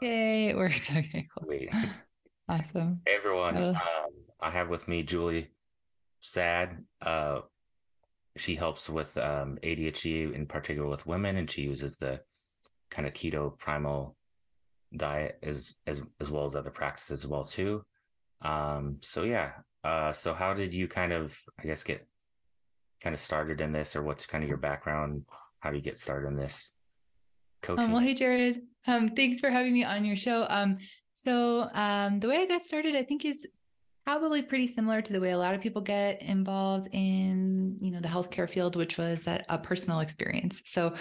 Yay, it worked. Okay, cool. Sweet. Awesome. Hey everyone, um, I have with me Julie Saad. Uh, she helps with um, ADHD, in particular with women, and she uses the kind of keto primal diet as as as well as other practices as well too. Um, so yeah. Uh, so how did you kind of, I guess, get kind of started in this, or what's kind of your background? How do you get started in this Um, well, hey Jared. Um, thanks for having me on your show. Um, so um, the way I got started, I think, is probably pretty similar to the way a lot of people get involved in, you know, the healthcare field, which was that a personal experience. So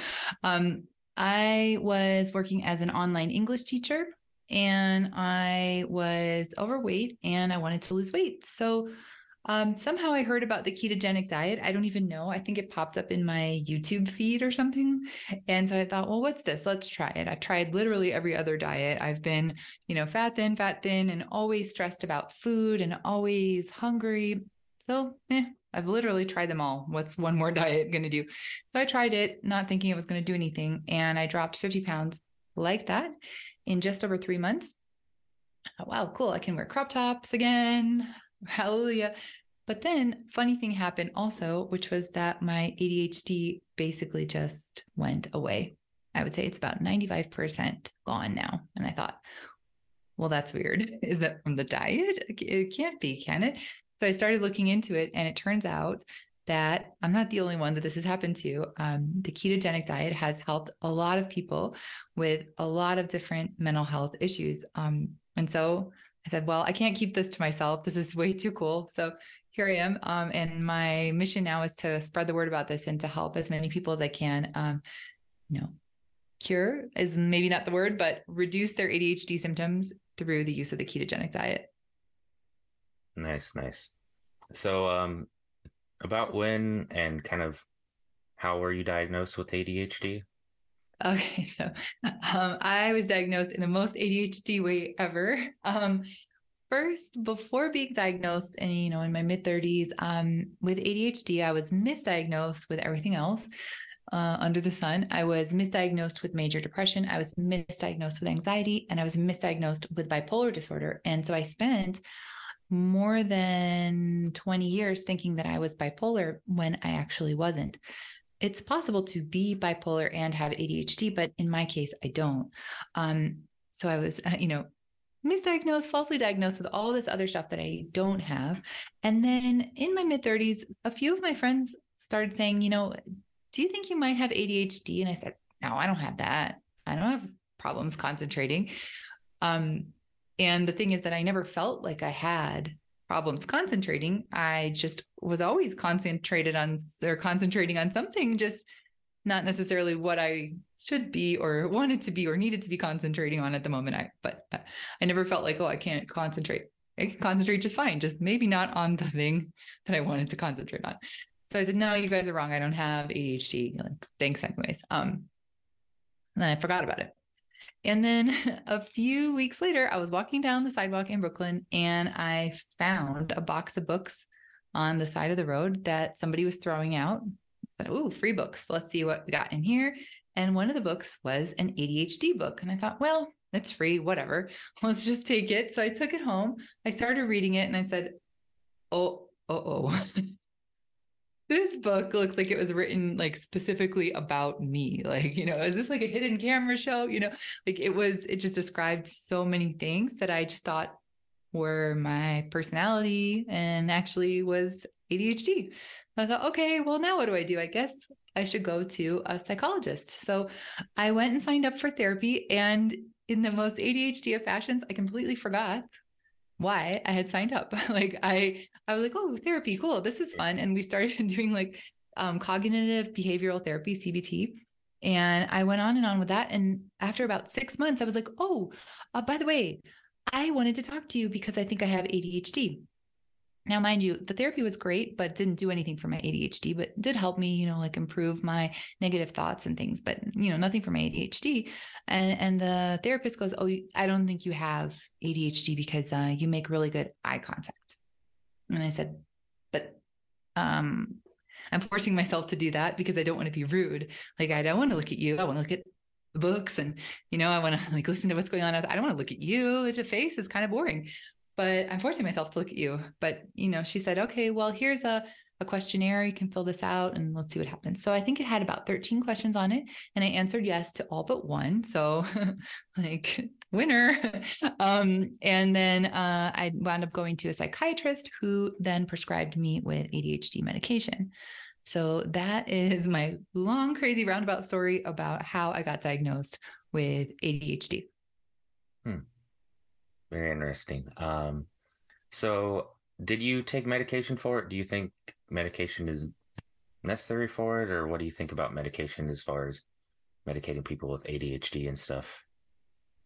um, I was working as an online English teacher and I was overweight and I wanted to lose weight. So um, somehow I heard about the ketogenic diet. I don't even know. I think it popped up in my YouTube feed or something. And so I thought, well, what's this? Let's try it. I've tried literally every other diet. I've been, you know, fat thin, fat thin, and always stressed about food and always hungry. So, eh, I've literally tried them all. What's one more diet going to do? So I tried it, not thinking it was going to do anything. And I dropped 50 pounds like that in just over three months. I thought, wow, cool. I can wear crop tops again. Hallelujah. But then, funny thing happened also, which was that my ADHD basically just went away. I would say it's about 95% gone now. And I thought, well, that's weird. Is that from the diet? It can't be, can it? So I started looking into it, and it turns out that I'm not the only one that this has happened to. Um, the ketogenic diet has helped a lot of people with a lot of different mental health issues. Um, and so I said, well, I can't keep this to myself. This is way too cool. So here I am. Um, and my mission now is to spread the word about this and to help as many people as I can. Um, you know, cure is maybe not the word, but reduce their ADHD symptoms through the use of the ketogenic diet. Nice, nice. So, um, about when and kind of how were you diagnosed with ADHD? Okay, so um, I was diagnosed in the most ADHD way ever. Um, first, before being diagnosed, and you know, in my mid 30s, um, with ADHD, I was misdiagnosed with everything else uh, under the sun. I was misdiagnosed with major depression. I was misdiagnosed with anxiety, and I was misdiagnosed with bipolar disorder. And so I spent more than 20 years thinking that I was bipolar when I actually wasn't. It's possible to be bipolar and have ADHD, but in my case, I don't. Um, so I was, uh, you know, misdiagnosed, falsely diagnosed with all this other stuff that I don't have. And then in my mid 30s, a few of my friends started saying, you know, do you think you might have ADHD? And I said, no, I don't have that. I don't have problems concentrating. Um, and the thing is that I never felt like I had problems concentrating. I just was always concentrated on or concentrating on something, just not necessarily what I should be or wanted to be or needed to be concentrating on at the moment. I but I never felt like, oh, I can't concentrate. I can concentrate just fine, just maybe not on the thing that I wanted to concentrate on. So I said, no, you guys are wrong. I don't have ADHD. Like, thanks anyways. Um, and then I forgot about it. And then a few weeks later, I was walking down the sidewalk in Brooklyn and I found a box of books on the side of the road that somebody was throwing out. I said, "Ooh, free books. Let's see what we got in here." And one of the books was an ADHD book. And I thought, well, it's free, whatever. Let's just take it. So I took it home. I started reading it and I said, oh, oh, oh. this book looks like it was written like specifically about me. Like, you know, is this like a hidden camera show? You know, like it was, it just described so many things that I just thought were my personality and actually was ADHD. I thought, okay, well, now what do I do? I guess I should go to a psychologist. So I went and signed up for therapy. And in the most ADHD of fashions, I completely forgot why I had signed up. like I I was like, oh, therapy, cool. This is fun. And we started doing like um, cognitive behavioral therapy, CBT. And I went on and on with that. And after about six months, I was like, oh, uh, by the way, I wanted to talk to you because I think I have ADHD. Now, mind you, the therapy was great, but didn't do anything for my ADHD, but did help me, you know, like improve my negative thoughts and things, but, you know, nothing for my ADHD. And, and the therapist goes, Oh, I don't think you have ADHD because uh, you make really good eye contact. And I said, But um, I'm forcing myself to do that because I don't want to be rude. Like, I don't want to look at you. I want to look at books and you know i want to like listen to what's going on i don't want to look at you it's a face is kind of boring but i'm forcing myself to look at you. But you know she said okay well here's a, a questionnaire. You can fill this out and let's see what happens. So i think it had about 13 questions on it and i answered yes to all but one. So like winner. Um, and then uh, i wound up going to a psychiatrist who then prescribed me with adhd medication. So that is my long, crazy roundabout story about how I got diagnosed with ADHD. Hmm. Very interesting. Um, so did you take medication for it? Do you think medication is necessary for it, or what do you think about medication as far as medicating people with ADHD and stuff?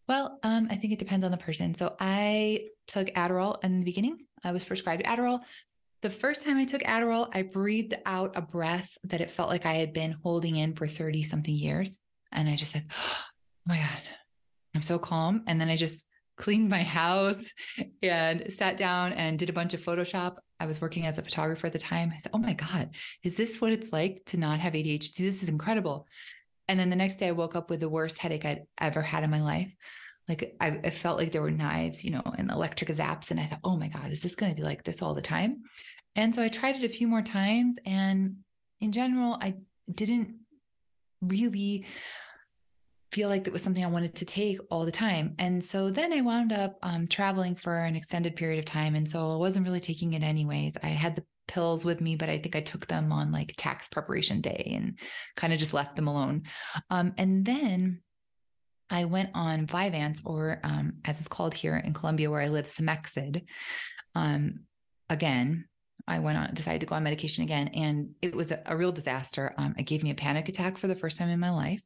Well, um, I think it depends on the person. So I took Adderall in the beginning. I was prescribed Adderall the first time I took Adderall, I breathed out a breath that it felt like I had been holding in for 30 something years. And I just said, Oh my God, I'm so calm. And then I just cleaned my house and sat down and did a bunch of Photoshop. I was working as a photographer at the time. I said, Oh my God, is this what it's like to not have ADHD? This is incredible. And then the next day I woke up with the worst headache I'd ever had in my life. Like I, I felt like there were knives, you know, and electric zaps. And I thought, oh my God, is this going to be like this all the time? And so I tried it a few more times. And in general, I didn't really feel like that was something I wanted to take all the time. And so then I wound up um, traveling for an extended period of time. And so I wasn't really taking it anyways. I had the pills with me, but I think I took them on like tax preparation day and kind of just left them alone. Um, and then I went on Vyvanse, or um, as it's called here in Colombia, where I live, Samexid. Um, again, I went on, decided to go on medication again, and it was a, a real disaster. Um, it gave me a panic attack for the first time in my life,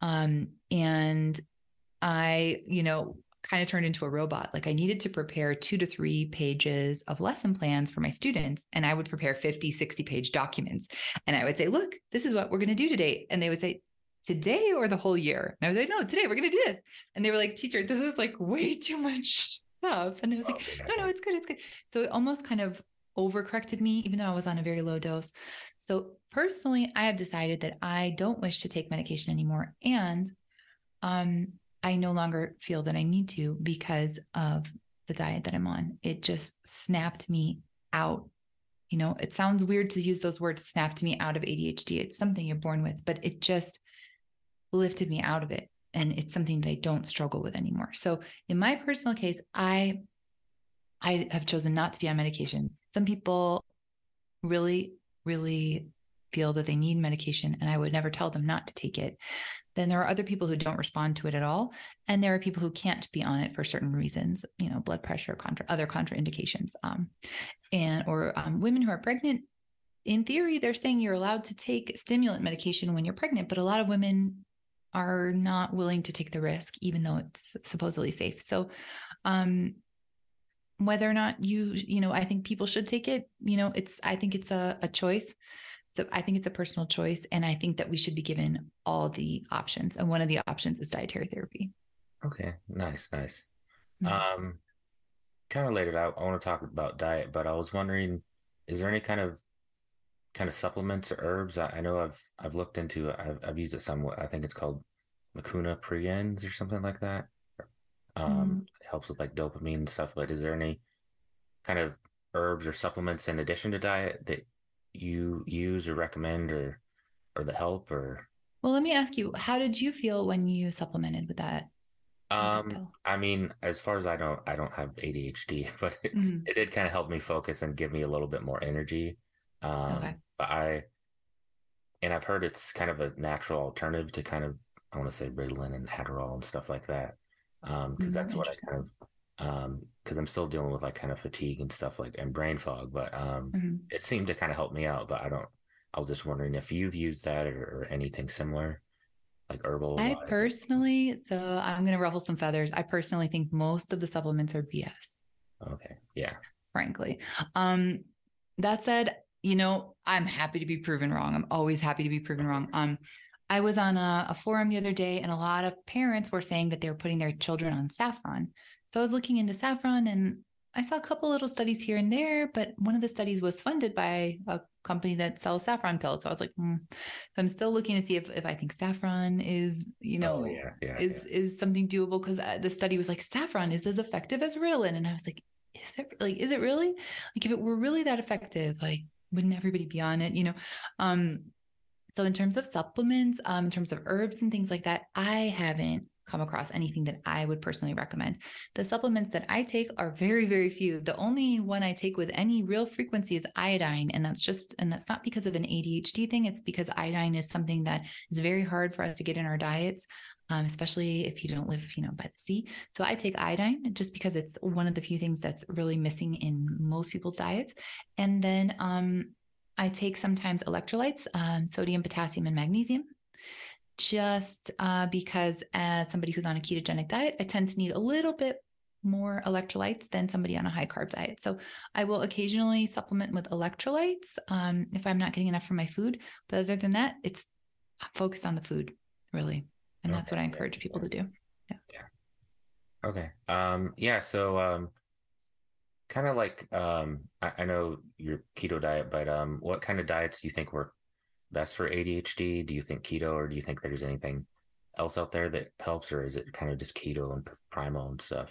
um, and I, you know, kind of turned into a robot. Like I needed to prepare two to three pages of lesson plans for my students. And I would prepare 50, 60 page documents. And I would say, look, this is what we're going to do today. And they would say, today or the whole year? And I was like, no, today we're going to do this. And they were like, teacher, this is like way too much stuff. And I was like, no, no, it's good. It's good. So it almost kind of overcorrected me, even though I was on a very low dose. So personally, I have decided that I don't wish to take medication anymore. And um, I no longer feel that I need to because of the diet that I'm on. It just snapped me out. You know, it sounds weird to use those words, snapped me out of ADHD. It's something you're born with, but it just lifted me out of it. And it's something that I don't struggle with anymore. So in my personal case, I I have chosen not to be on medication. Some people really, really feel that they need medication, and I would never tell them not to take it. Then there are other people who don't respond to it at all. And there are people who can't be on it for certain reasons, you know, blood pressure, contra, other contraindications. Um, and or um, women who are pregnant in theory, they're saying you're allowed to take stimulant medication when you're pregnant, but a lot of women are not willing to take the risk, even though it's supposedly safe. So, um, whether or not you, you know, I think people should take it. You know, it's, I think it's a, a choice. So I think it's a personal choice. And I think that we should be given all the options. And one of the options is dietary therapy. Okay. Nice. Nice. Mm-hmm. Um, kind of out. I want to talk about diet, but I was wondering, is there any kind of kind of supplements or herbs. I, I know I've I've looked into. I've, I've used it somewhat. I think it's called Mucuna Pruriens or something like that. Um, mm. It helps with like dopamine and stuff. But is there any kind of herbs or supplements in addition to diet that you use or recommend or or the help or? Well, let me ask you, how did you feel when you supplemented with that? Um, I mean, as far as I don't, I don't have ADHD, but it, mm-hmm. it did kind of help me focus and give me a little bit more energy. Um, okay. But I, and I've heard it's kind of a natural alternative to kind of, I want to say Ritalin and Adderall and stuff like that. Um, cause that's what I kind of, um, cause I'm still dealing with like kind of fatigue and stuff like, and brain fog, but, um, mm-hmm. it seemed to kind of help me out, but I don't, I was just wondering if you've used that or, or anything similar like herbal. I personally, so I'm going to ruffle some feathers. I personally think most of the supplements are BS. Okay. Yeah. Frankly. Um, that said, you know, I'm happy to be proven wrong. I'm always happy to be proven wrong. Um, I was on a, a, forum the other day, and a lot of parents were saying that they were putting their children on saffron. So I was looking into saffron, and I saw a couple little studies here and there, but one of the studies was funded by a company that sells saffron pills. So I was like, hmm. I'm still looking to see if, if I think saffron is, you know, oh, yeah, yeah, is yeah. is something doable because the study was like saffron is as effective as Ritalin, and I was like, is it like is it really like if it were really that effective, like wouldn't everybody be on it? You know, um, so in terms of supplements, um, in terms of herbs and things like that, I haven't come across anything that I would personally recommend. The supplements that I take are very, very few. The only one I take with any real frequency is iodine. And that's just, and that's not because of an ADHD thing. It's because iodine is something that is very hard for us to get in our diets, um, especially if you don't live, you know, by the sea. So I take iodine just because it's one of the few things that's really missing in most people's diets. And then, um, I take sometimes electrolytes, um, sodium, potassium, and magnesium just uh, because as somebody who's on a ketogenic diet, I tend to need a little bit more electrolytes than somebody on a high carb diet. So I will occasionally supplement with electrolytes um, if I'm not getting enough from my food. But other than that, it's focused on the food really, and okay. that's what I encourage people to do. Yeah. Yeah. Okay. Um. Yeah. So. Um. Kind of like um. I, I know your keto diet, but um. What kind of diets do you think work best for ADHD? Do you think keto, or do you think there's anything else out there that helps, or is it kind of just keto and primal and stuff?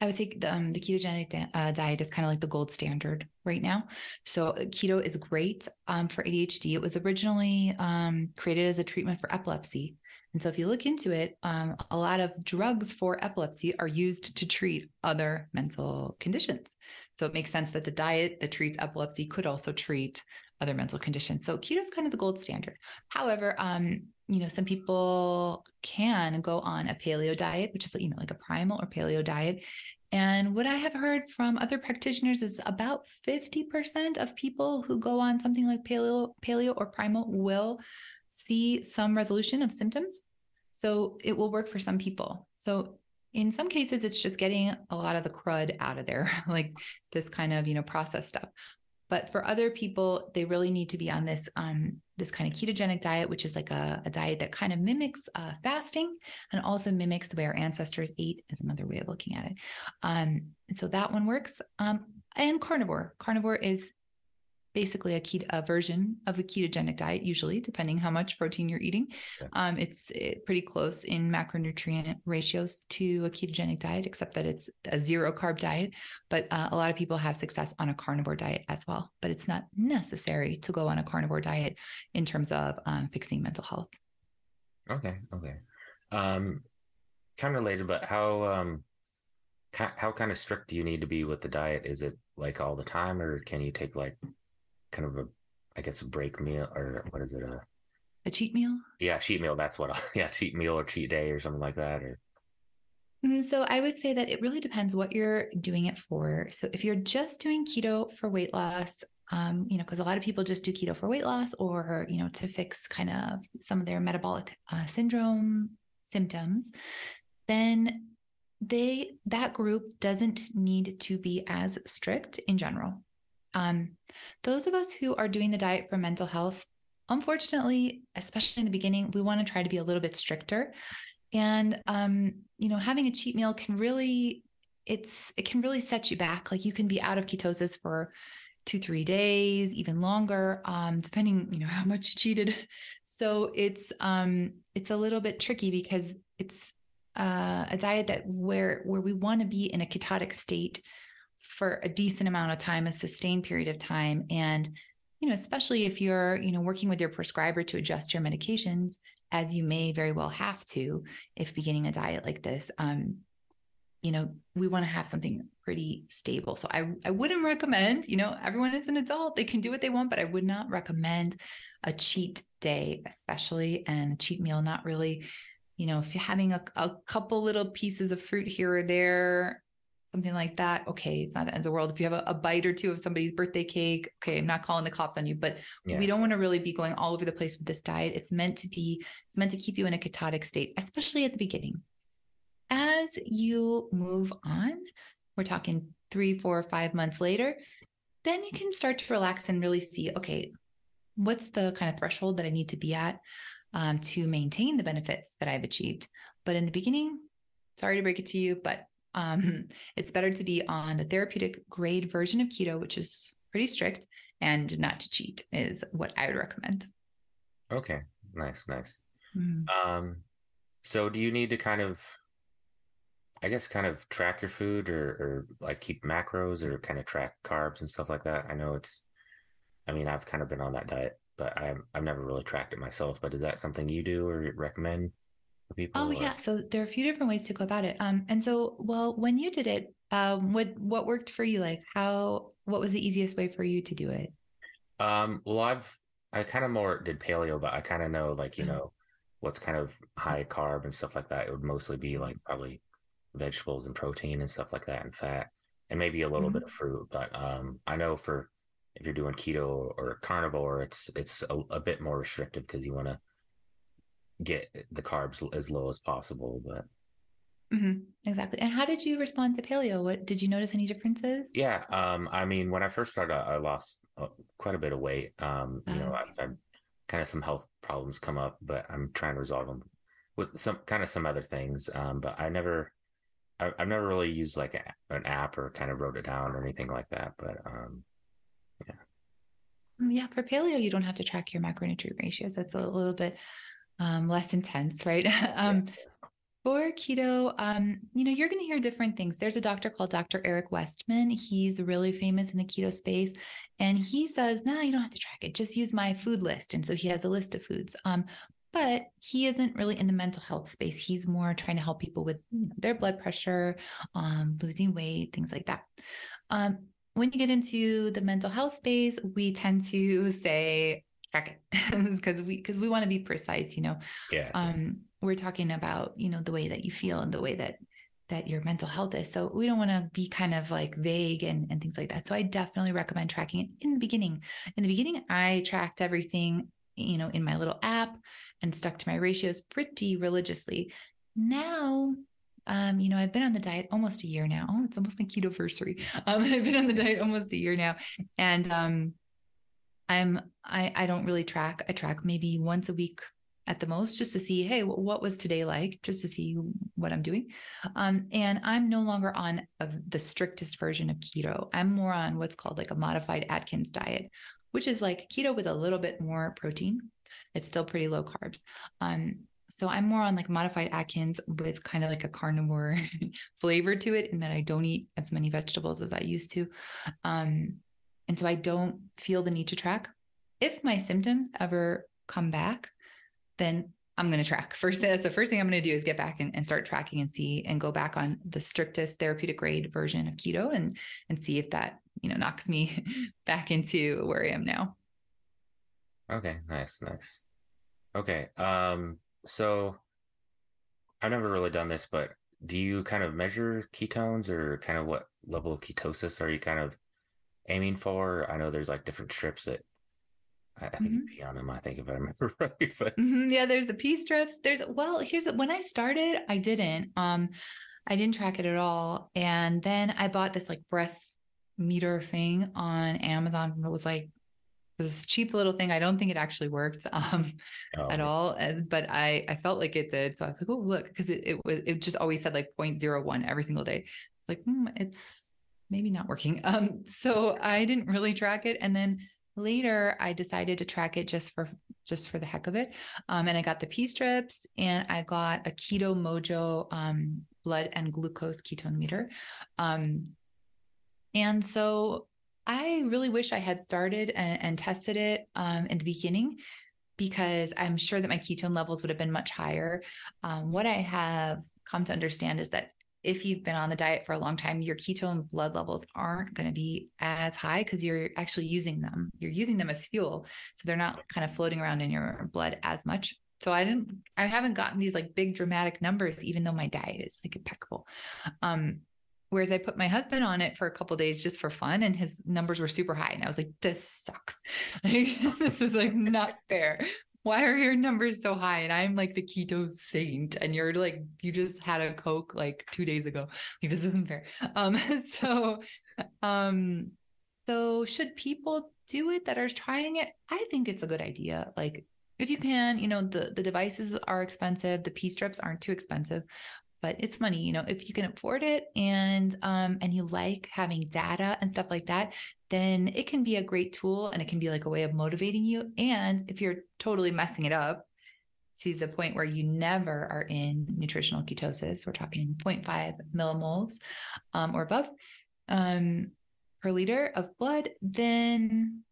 I would say the, um, the ketogenic uh, diet is kind of like the gold standard right now. So uh, keto is great um, for ADHD. It was originally um, created as a treatment for epilepsy. And so if you look into it, um, a lot of drugs for epilepsy are used to treat other mental conditions. So it makes sense that the diet that treats epilepsy could also treat other mental conditions. So keto is kind of the gold standard. However, um, you know, some people can go on a paleo diet, which is, you know, like a primal or paleo diet. And what I have heard from other practitioners is about 50% of people who go on something like paleo, paleo or primal will see some resolution of symptoms. So it will work for some people. So in some cases, it's just getting a lot of the crud out of there, like this kind of, you know, process stuff. But for other people, they really need to be on this um, this kind of ketogenic diet, which is like a, a diet that kind of mimics uh, fasting and also mimics the way our ancestors ate, is another way of looking at it. Um, and so that one works. Um, and carnivore. Carnivore is basically a, keto, a version of a ketogenic diet, usually, depending how much protein you're eating. Yeah. Um, it's it, pretty close in macronutrient ratios to a ketogenic diet, except that it's a zero carb diet. But uh, a lot of people have success on a carnivore diet as well. But it's not necessary to go on a carnivore diet in terms of um, fixing mental health. Okay. Okay. Um, kind of related, but how um, how kind of strict do you need to be with the diet? Is it like all the time, or can you take like kind of a, I guess a break meal or what is it? A, a cheat meal? Yeah, cheat meal. That's what. I, yeah, cheat meal or cheat day or something like that. Or mm, so I would say that it really depends what you're doing it for. So if you're just doing keto for weight loss, um, you know, because a lot of people just do keto for weight loss or, you know, to fix kind of some of their metabolic uh, syndrome symptoms, then they that group doesn't need to be as strict in general. Um, those of us who are doing the diet for mental health, unfortunately, especially in the beginning, we want to try to be a little bit stricter. And um, you know, having a cheat meal can really it's it can really set you back. Like you can be out of ketosis for two three days even longer um depending you know how much you cheated so it's um it's a little bit tricky because it's uh, a diet that where where we want to be in a ketotic state for a decent amount of time, a sustained period of time. And, you know, especially if you're, you know, working with your prescriber to adjust your medications, as you may very well have to if beginning a diet like this, um, you know, we want to have something pretty stable. So I, I wouldn't recommend, you know, everyone is an adult, they can do what they want, but I would not recommend a cheat day, especially and a cheat meal, not really. You know, if you're having a, a couple little pieces of fruit here or there, something like that, okay, it's not the end of the world. If you have a, a, bite or two of somebody's birthday cake, okay, I'm not calling the cops on you, but yeah. we don't want to really be going all over the place with this diet. It's meant to be, it's meant to keep you in a ketotic state, especially at the beginning. As you move on, we're talking three, four, five months later, then you can start to relax and really see, okay, what's the kind of threshold that I need to be at um, to maintain the benefits that I've achieved. But in the beginning, sorry to break it to you, but um, it's better to be on the therapeutic grade version of keto, which is pretty strict, and not to cheat is what I would recommend. Okay, nice, nice. Mm. Um, so do you need to kind of, I guess, kind of track your food or, or like keep macros or kind of track carbs and stuff like that? I know it's, I mean, I've kind of been on that diet, but I've I've never really tracked it myself. But is that something you do or recommend? People? Oh or? yeah, so there are a few different ways to go about it. Um, and so well, when you did it, um, what what worked for you? Like how what was the easiest way for you to do it? Um, well, I've I kind of more did paleo, but I kind of know like you mm-hmm. know what's kind of high carb and stuff like that. It would mostly be like probably vegetables and protein and stuff like that, and fat, and maybe a little mm-hmm. bit of fruit. But um, I know for if you're doing keto or carnivore, it's it's a, a bit more restrictive because you want to get the carbs as low as possible. But mm-hmm. exactly. And how did you respond to paleo? What did you notice any differences? Yeah, um, I mean, when I first started, I lost uh, quite a bit of weight. Um, you know, I've had kind of some health problems come up, but I'm trying to resolve them with some kind of some other things. Um, but I never. I, have never really used like a, an app or kind of wrote it down or anything like that, but um, yeah. Mm, yeah, for paleo, you don't have to track your macronutrient ratios. That's a little bit um, less intense, right? um. For keto, um, you know, you're going to hear different things. There's a doctor called Dr. Eric Westman. He's really famous in the keto space. And he says, no, nah, you don't have to track it. Just use my food list. And so he has a list of foods. Um, but he isn't really in the mental health space. He's more trying to help people with you know, their blood pressure, um, losing weight, things like that. Um, when you get into the mental health space, we tend to say track it. Because we because we want to be precise you know? Yeah um we're talking about you know the way that you feel and the way that that your mental health is. So we don't want to be kind of like vague and, and things like that. So i definitely recommend tracking it in the beginning. In the beginning i tracked everything you know in my little app and stuck to my ratios pretty religiously. Now um, you know, I've been on the diet almost a year now. Oh, it's almost my keto anniversary. Um, I've been on the diet almost a year now. And um, I'm I I don't really track. I track maybe once a week at the most just to see hey what was today like? Just to see what i'm doing. Um, and i'm no longer on a, the strictest version of keto. I'm more on what's called like a modified atkins diet which is like keto with a little bit more protein. It's still pretty low carbs. Um, so i'm more on like modified atkins with kind of like a carnivore flavor to it and that i don't eat as many vegetables as i used to. Um, and so I don't feel the need to track. If my symptoms ever come back, then I'm going to track. First, that's the first thing I'm going to do is get back and, and, start tracking and see and go back on the strictest therapeutic grade version of keto and and see if that you know knocks me back into where I am now. Okay, nice, nice. Okay, um, so I've never really done this, but do you kind of measure ketones or kind of what level of ketosis are you kind of aiming for? I know there's like different strips that I, think mm-hmm. pee on them. I think if I remember right. But mm-hmm. yeah, there's the pee strips. There's well, here's when I started, I didn't. Um, I didn't track it at all, and then I bought this like breath meter thing on Amazon. It was like this cheap little thing. I don't think it actually worked um, oh. at all, but I I felt like it did. So I was like, oh look, because it, it was it just always said like 0.01 every single day. Like hmm, it's maybe not working. Um, so I didn't really track it. And then later I decided to track it just for just for the heck of it. Um, and I got the pee strips and I got a keto mojo um, blood and glucose ketone meter. Um, and so I really wish I had started and, and tested it um, in the beginning because I'm sure that my ketone levels would have been much higher. Um, what I have come to understand is that if you've been on the diet for a long time, your ketone blood levels aren't going to be as high because you're actually using them. You're using them as fuel. So they're not kind of floating around in your blood as much. So I didn't, I haven't gotten these like big dramatic numbers, even though my diet is like impeccable. Um, Whereas I put my husband on it for a couple days just for fun, and his numbers were super high. And I was like, "This sucks. Like, this is like not fair why are your numbers so high? And I'm like the keto saint, and you're like, you just had a Coke like two days ago. Like, this isn't fair. Um, so, um, so should people do it that are trying it? I think it's a good idea. Like, if you can, you know, the the devices are expensive, the pee strips aren't too expensive, but it's money. You know, if you can afford it and um and you like having data and stuff like that, then it can be a great tool and it can be like a way of motivating you. And if you're totally messing it up to the point where you never are in nutritional ketosis, we're talking 0.5 millimoles um, or above um, per liter of blood, then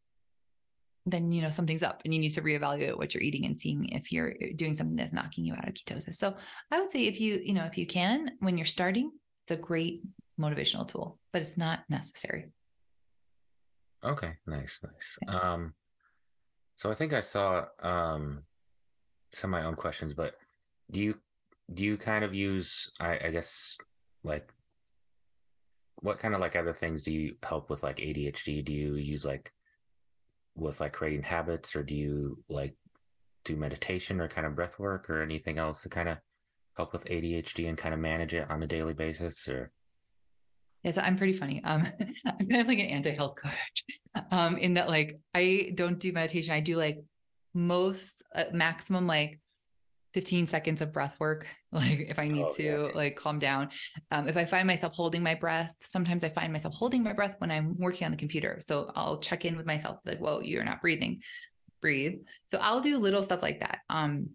then you know something's up and you need to reevaluate what you're eating and seeing if you're doing something that's knocking you out of ketosis. So I would say if you, you know, if you can when you're starting, it's a great motivational tool, but it's not necessary. Okay, nice, nice. Um so I think I saw um some of my own questions, but do you do you kind of use I, I guess like what kind of like other things do you help with like ADHD? Do you use like with like creating habits or do you like do meditation or kind of breath work or anything else to kind of help with ADHD and kind of manage it on a daily basis or yeah, so I'm pretty funny. Um, I'm kind of like an anti-health coach. Um, in that like I don't do meditation. I do like most uh, maximum like 15 seconds of breath work like if i need oh, to yeah. like calm down um, if i find myself holding my breath sometimes i find myself holding my breath when i'm working on the computer so i'll check in with myself like well you're not breathing breathe so i'll do little stuff like that um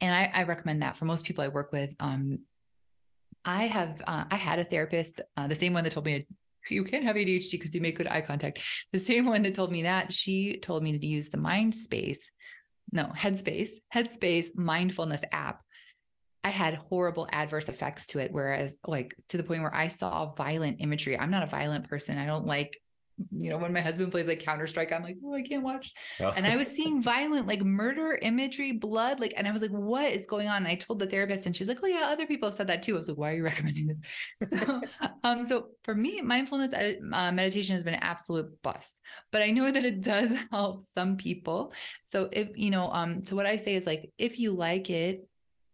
and i, I recommend that for most people i work with um i have uh, i had a therapist uh, the same one that told me you can't have ADHD because you make good eye contact. The same one that told me that she told me to use the mind space no, Headspace, Headspace mindfulness app. I had horrible adverse effects to it. Whereas, like, to the point where I saw violent imagery. I'm not a violent person. I don't like you know, when my husband plays like Counter Strike, I'm like, oh, I can't watch. Oh. And I was seeing violent, like murder imagery, blood, like, and I was like, what is going on? And I told the therapist, and she's like, oh yeah, other people have said that too. I was like, why are you recommending this? So, um, so for me, mindfulness uh, meditation has been an absolute bust, but I know that it does help some people. So if you know, um, so what I say is like, if you like it,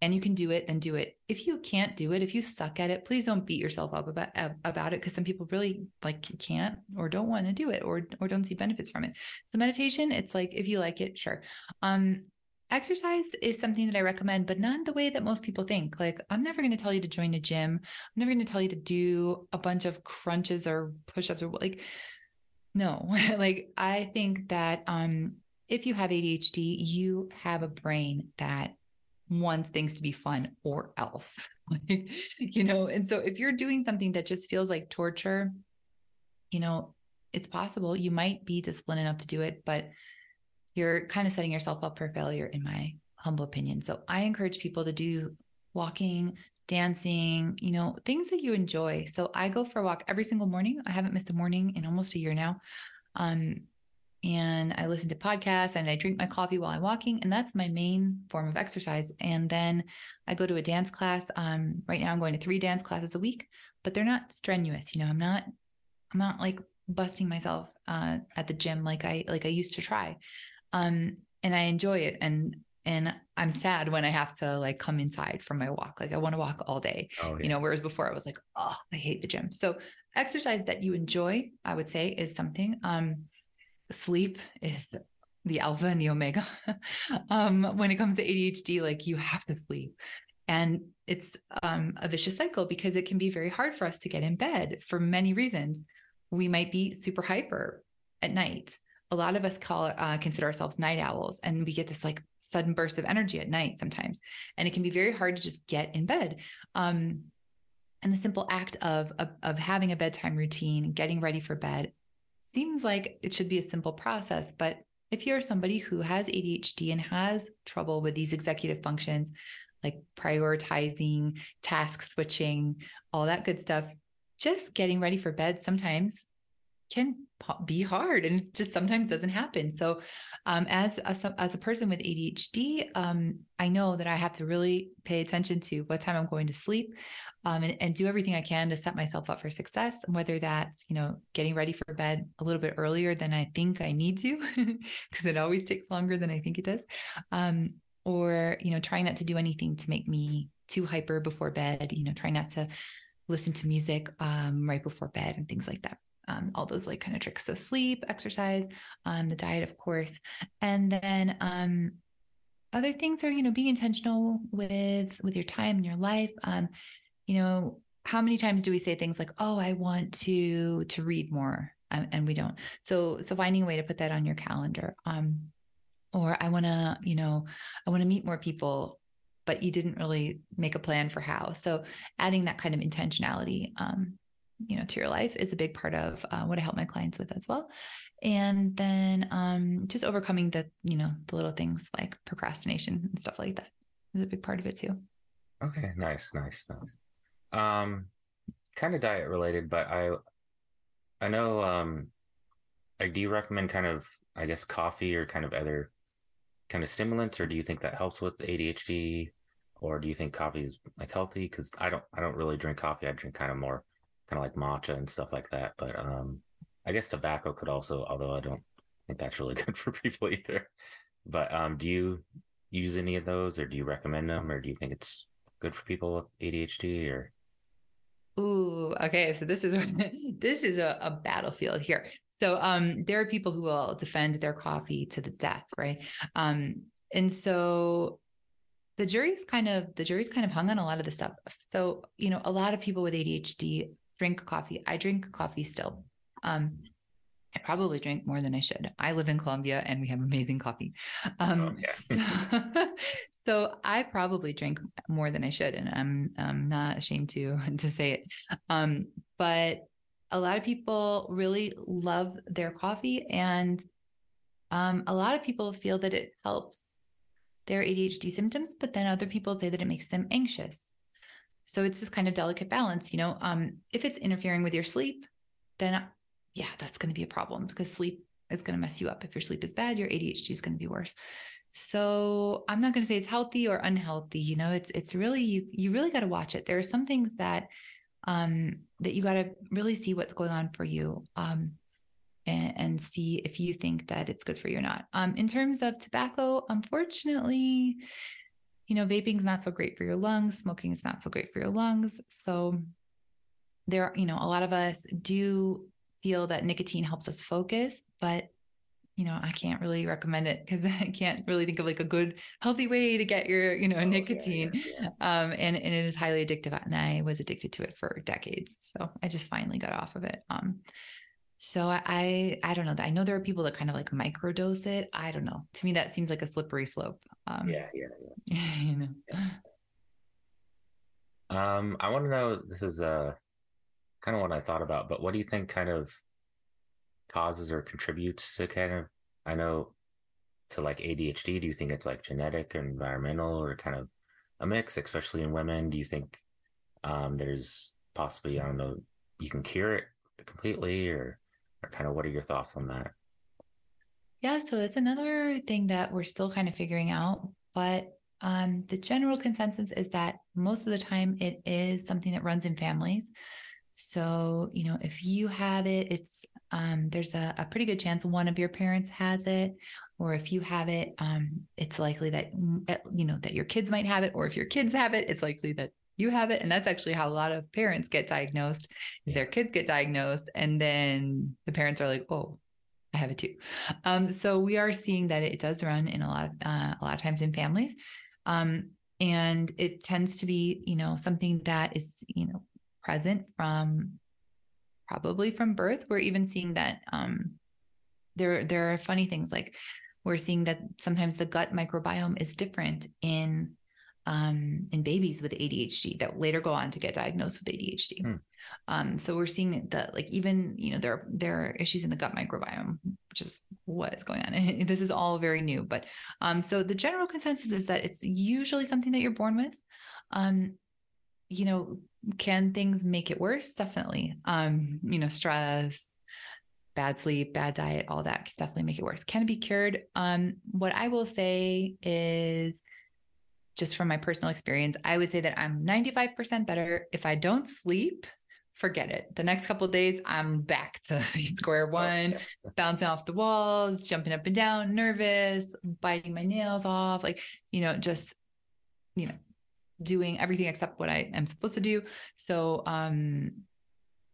and you can do it, then do it. If you can't do it, if you suck at it, please don't beat yourself up about about it because some people really like can't or don't want to do it or or don't see benefits from it. So meditation, it's like if you like it, sure. Um exercise is something that I recommend, but not the way that most people think. Like, I'm never going to tell you to join a gym. I'm never going to tell you to do a bunch of crunches or push ups or like, no. like, I think that um, if you have ADHD, you have a brain that wants things to be fun or else. like, you know, and so if you're doing something that just feels like torture, you know, it's possible you might be disciplined enough to do it, but you're kind of setting yourself up for failure, in my humble opinion. So I encourage people to do walking, dancing, you know, things that you enjoy. So I go for a walk every single morning. I haven't missed a morning in almost a year now. Um, and I listen to podcasts and I drink my coffee while I'm walking. And that's my main form of exercise. And then I go to a dance class. Um, right now I'm going to three dance classes a week, but they're not strenuous. You know, I'm not, I'm not like busting myself uh, at the gym like I like I used to try. Um, and I enjoy it. And and I'm sad when I have to like come inside from my walk. Like I want to walk all day. Oh, yeah. You know, whereas before I was like, oh, I hate the gym. So exercise that you enjoy, I would say, is something. Um, sleep is the alpha and the omega. um, when it comes to ADHD, like you have to sleep. And it's um, a vicious cycle because it can be very hard for us to get in bed for many reasons. We might be super hyper at night. A lot of us call uh, consider ourselves night owls, and we get this like sudden burst of energy at night sometimes, and it can be very hard to just get in bed. Um, and the simple act of, of of having a bedtime routine, getting ready for bed, seems like it should be a simple process, but if you're somebody who has ADHD and has trouble with these executive functions, like prioritizing, task switching, all that good stuff, just getting ready for bed sometimes can be hard and just sometimes doesn't happen. So, um, as a, as a person with ADHD, um, I know that I have to really pay attention to what time I'm going to sleep, um, and, and do everything I can to set myself up for success. And whether that's you know getting ready for bed a little bit earlier than I think I need to, because it always takes longer than I think it does, um, or you know trying not to do anything to make me too hyper before bed. You know, trying not to listen to music um, right before bed and things like that um, all those like kind of tricks. So sleep, exercise, um, the diet, of course, and then um, other things are, you know, being intentional with with your time and your life. Um, you know, how many times do we say things like, "Oh, I want to to read more," um, and we don't. So, so finding a way to put that on your calendar. Um, or I want to, you know, I want to meet more people, but you didn't really make a plan for how. So, adding that kind of intentionality, um, you know, to your life is a big part of uh, what I help my clients with as well. And then um, just overcoming the, you know, the little things like procrastination and stuff like that is a big part of it too. Okay, nice, nice, nice. Um, kind of diet related, but I, I know, um, like, do you recommend kind of, I guess, coffee or kind of other kind of stimulants, or do you think that helps with ADHD, or do you think coffee is like healthy? Because I don't, I don't really drink coffee. I drink kind of more, kind of like matcha and stuff like that. But um, I guess tobacco could also, although I don't think that's really good for people either. But um, do you use any of those, or do you recommend them, or do you think it's good for people with ADHD, or Ooh, okay. So this is this is a, a, battlefield here. So um there are people who will defend their coffee to the death, right? Um and so the jury's kind of the jury's kind of hung on a lot of the stuff. So, you know, a lot of people with ADHD drink coffee. I drink coffee still. Um I probably drink more than I should. I live in Colombia and we have amazing coffee. Um, oh, so, so, I probably drink more than I should, and I'm I'm not ashamed to to say it. Um, but a lot of people really love their coffee, and um, a lot of people feel that it helps their ADHD symptoms, but then other people say that it makes them anxious. So it's this kind of delicate balance, you know. Um, if it's interfering with your sleep, then yeah, that's going to be a problem because sleep is going to mess you up. If your sleep is bad, your ADHD is going to be worse. So I'm not going to say it's healthy or unhealthy. You know, it's it's really you you really got to watch it. There are some things that um that you got to really see what's going on for you. Um and, and, see if you think that it's good for you or not. Um, in terms of tobacco, unfortunately, you know, vaping is not so great for your lungs. Smoking is not so great for your lungs. So there, you know, a lot of us do feel that nicotine helps us focus, but you know, I can't really recommend it because I can't really think of like a good healthy way to get your, you know, oh, nicotine. Yeah, yeah. Um, and, and it is highly addictive. And I was addicted to it for decades. So I just finally got off of it. Um, so I, I don't know. I know there are people that kind of like microdose it. I don't know. To me, that seems like a slippery slope. Um, yeah, yeah, yeah. you know. Um, I want to know. This is uh kind of what I thought about. But what do you think kind of causes or contributes to kind of, I know, to like ADHD? Do you think it's like genetic or environmental or kind of a mix, especially in women? Do you think um, there's possibly, I don't know, you can cure it completely or kind of what are your thoughts on that? Yeah, so that's another thing that we're still kind of figuring out. But um, the general consensus is that most of the time it is something that runs in families. So, you know, if you have it, it's um, there's a, a, pretty good chance one of your parents has it, or if you have it, um, it's likely that you know that your kids might have it, or if your kids have it, it's likely that you have it. And that's actually how a lot of parents get diagnosed. Yeah. Their kids get diagnosed, and then the parents are like, "Oh, I have it too." Um, so we are seeing that it does run in a lot, uh, a lot of times in families. Um, and it tends to be, you know, something that is, you know, present from probably from birth. We're even seeing that um, there there are funny things like we're seeing that sometimes the gut microbiome is different in um, in babies with ADHD that later go on to get diagnosed with ADHD. Hmm. Um, so we're seeing that like even you know there there are issues in the gut microbiome, which is what is going on. this is all very new, but um, so the general consensus is that it's usually something that you're born with. Um, you know, can things make it worse? Definitely. Um, you know, stress, bad sleep, bad diet, all that can definitely make it worse. Can it be cured? Um, what I will say is just from my personal experience, I would say that I'm 95% better if I don't sleep. Forget it. The next couple days, I'm back to square one, bouncing off the walls, jumping up and down, nervous, biting my nails off, like, you know, just, you know, doing everything except what I am supposed to do. So, um,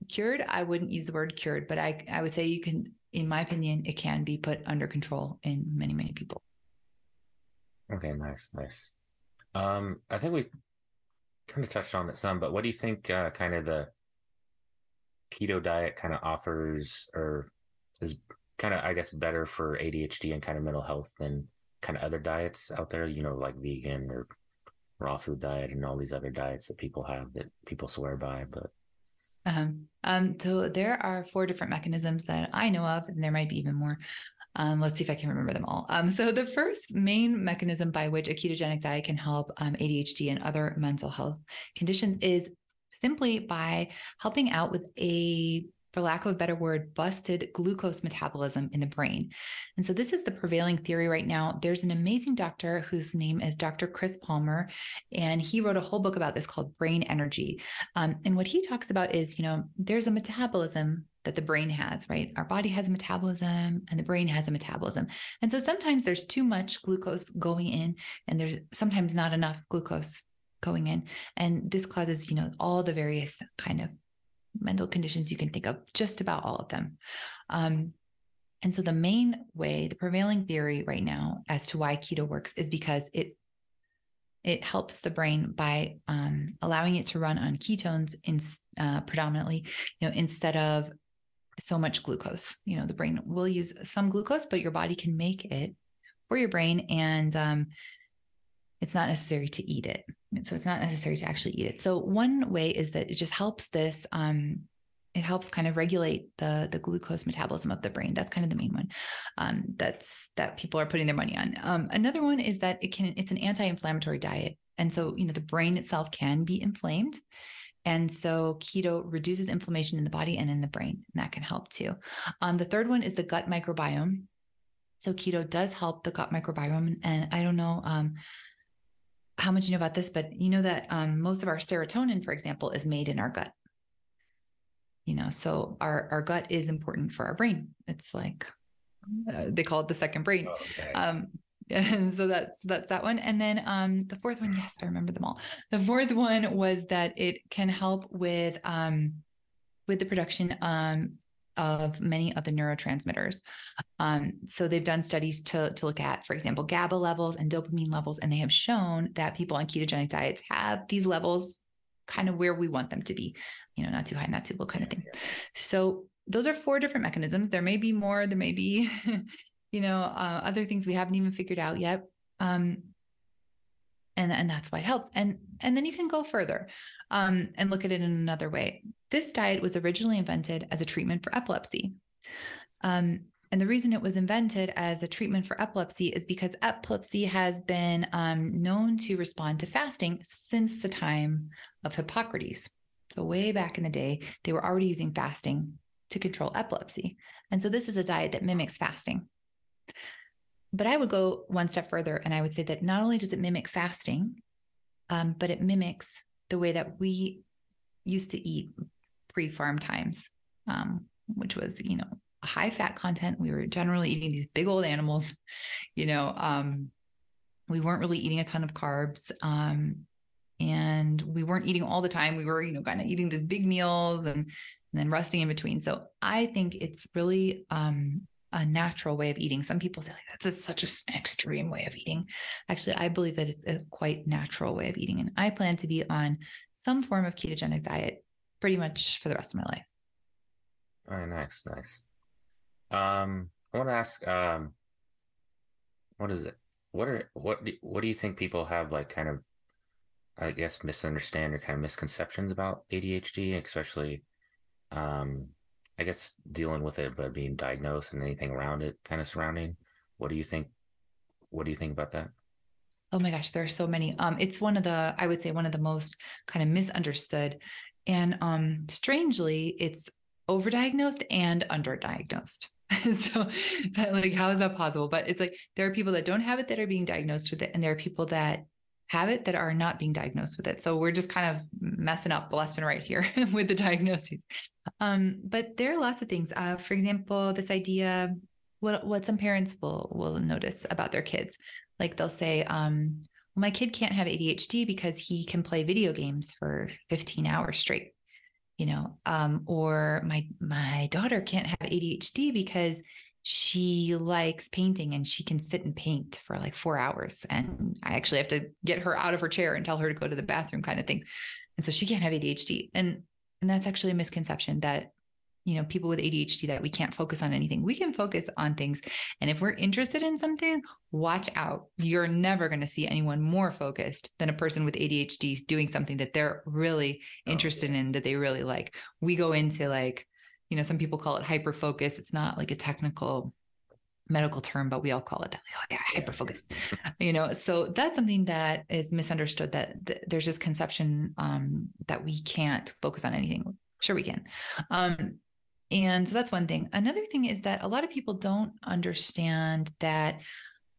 cured, I wouldn't use the word cured, but I, I would say you can, in my opinion, it can be put under control in many, many people. Okay, nice, nice. Um, I think we kind of touched on it some, but what do you think uh, kind of the keto diet kind of offers or is kind of, I guess, better for ADHD and kind of mental health than kind of other diets out there, you know, like vegan or raw food diet and all these other diets that people have that people swear by, but um, um, so there are four different mechanisms that I know of, and there might be even more. Um, let's see if I can remember them all. Um, so the first main mechanism by which a ketogenic diet can help um, ADHD and other mental health conditions is simply by helping out with a for lack of a better word, busted glucose metabolism in the brain. And so this is the prevailing theory right now. There's an amazing doctor whose name is Dr. Chris Palmer, and he wrote a whole book about this called Brain Energy. Um, and what he talks about is, you know, there's a metabolism that the brain has, right? Our body has a metabolism and the brain has a metabolism. And so sometimes there's too much glucose going in and there's sometimes not enough glucose going in. And this causes, you know, all the various kind of mental conditions you can think of, just about all of them. Um, and so the main way, the prevailing theory right now as to why keto works is because it it helps the brain by um, allowing it to run on ketones in uh, predominantly, you know, instead of so much glucose. You know, the brain will use some glucose, but your body can make it for your brain, and um, it's not necessary to eat it. So it's not necessary to actually eat it. So one way is that it just helps this. Um, it helps kind of regulate the the glucose metabolism of the brain. That's kind of the main one. Um, that's that people are putting their money on. Um, another one is that it can. It's an anti-inflammatory diet, and so you know the brain itself can be inflamed. And so keto reduces inflammation in the body and in the brain, and that can help too. Um, the third one is the gut microbiome. So keto does help the gut microbiome, and I don't know um, how much you know about this, but you know that um, most of our serotonin, for example, is made in our gut. You know, so our our gut is important for our brain. It's like uh, they call it the second brain. Oh, okay. Um, and so that's that's that one and then um the fourth one yes i remember them all the fourth one was that it can help with um with the production um of many of the neurotransmitters. Um, so they've done studies to, to look at, for example, GABA levels and dopamine levels, and they have shown that people on ketogenic diets have these levels kind of where we want them to be, you know, not too high, not too low kind of thing. So those are four different mechanisms. There may be more, there may be you know, uh, other things we haven't even figured out yet. Um, and and that's why it helps. And and then you can go further um, and look at it in another way. This diet was originally invented as a treatment for epilepsy. Um, and the reason it was invented as a treatment for epilepsy is because epilepsy has been um, known to respond to fasting since the time of Hippocrates. So, way back in the day, they were already using fasting to control epilepsy. And so, this is a diet that mimics fasting. But I would go one step further and I would say that not only does it mimic fasting, um, but it mimics the way that we used to eat pre farm times, um, which was, you know, high fat content. We were generally eating these big old animals, you know, um, we weren't really eating a ton of carbs. Um, and we weren't eating all the time. We were, you know, kind of eating these big meals and, and then resting in between. So I think it's really um, a natural way of eating. Some people say like that's a, such an extreme way of eating. Actually, I believe that it's a quite natural way of eating, and I plan to be on some form of ketogenic diet pretty much for the rest of my life. All right, nice, nice. Um, I want to ask, um, what is it? What are what do, what do you think people have like kind of, I guess, misunderstand or kind of misconceptions about ADHD, especially, um, I guess dealing with it, but being diagnosed and anything around it kind of surrounding. What do you think? What do you think about that? Oh my gosh, there are so many. Um, it's one of the, I would say, one of the most kind of misunderstood, and um, strangely, it's overdiagnosed and underdiagnosed. so, like, how is that possible? But it's like there are people that don't have it that are being diagnosed with it, and there are people that have it that are not being diagnosed with it. So we're just kind of messing up left and right here with the diagnoses. Um, but there are lots of things. Uh, for example, this idea, what what some parents will will notice about their kids, like they'll say, um, well, "My kid can't have ADHD because he can play video games for 15 hours straight." You know, um, or my my daughter can't have ADHD because she likes painting and she can sit and paint for like four hours. And I actually have to get her out of her chair and tell her to go to the bathroom kind of thing. And so she can't have ADHD. And and that's actually a misconception that you know people with ADHD that we can't focus on anything. We can focus on things. And if we're interested in something, watch out. You're never going to see anyone more focused than a person with ADHD doing something that they're really oh, interested in that they really like. We go into like you know, some people call it hyper focus. It's not like a technical medical term, but we all call it that. Like, oh yeah, hyper focus. you know, so that's something that is misunderstood. That, that there's this conception um, that we can't focus on anything. Sure, we can. Um, and so that's one thing. Another thing is that a lot of people don't understand that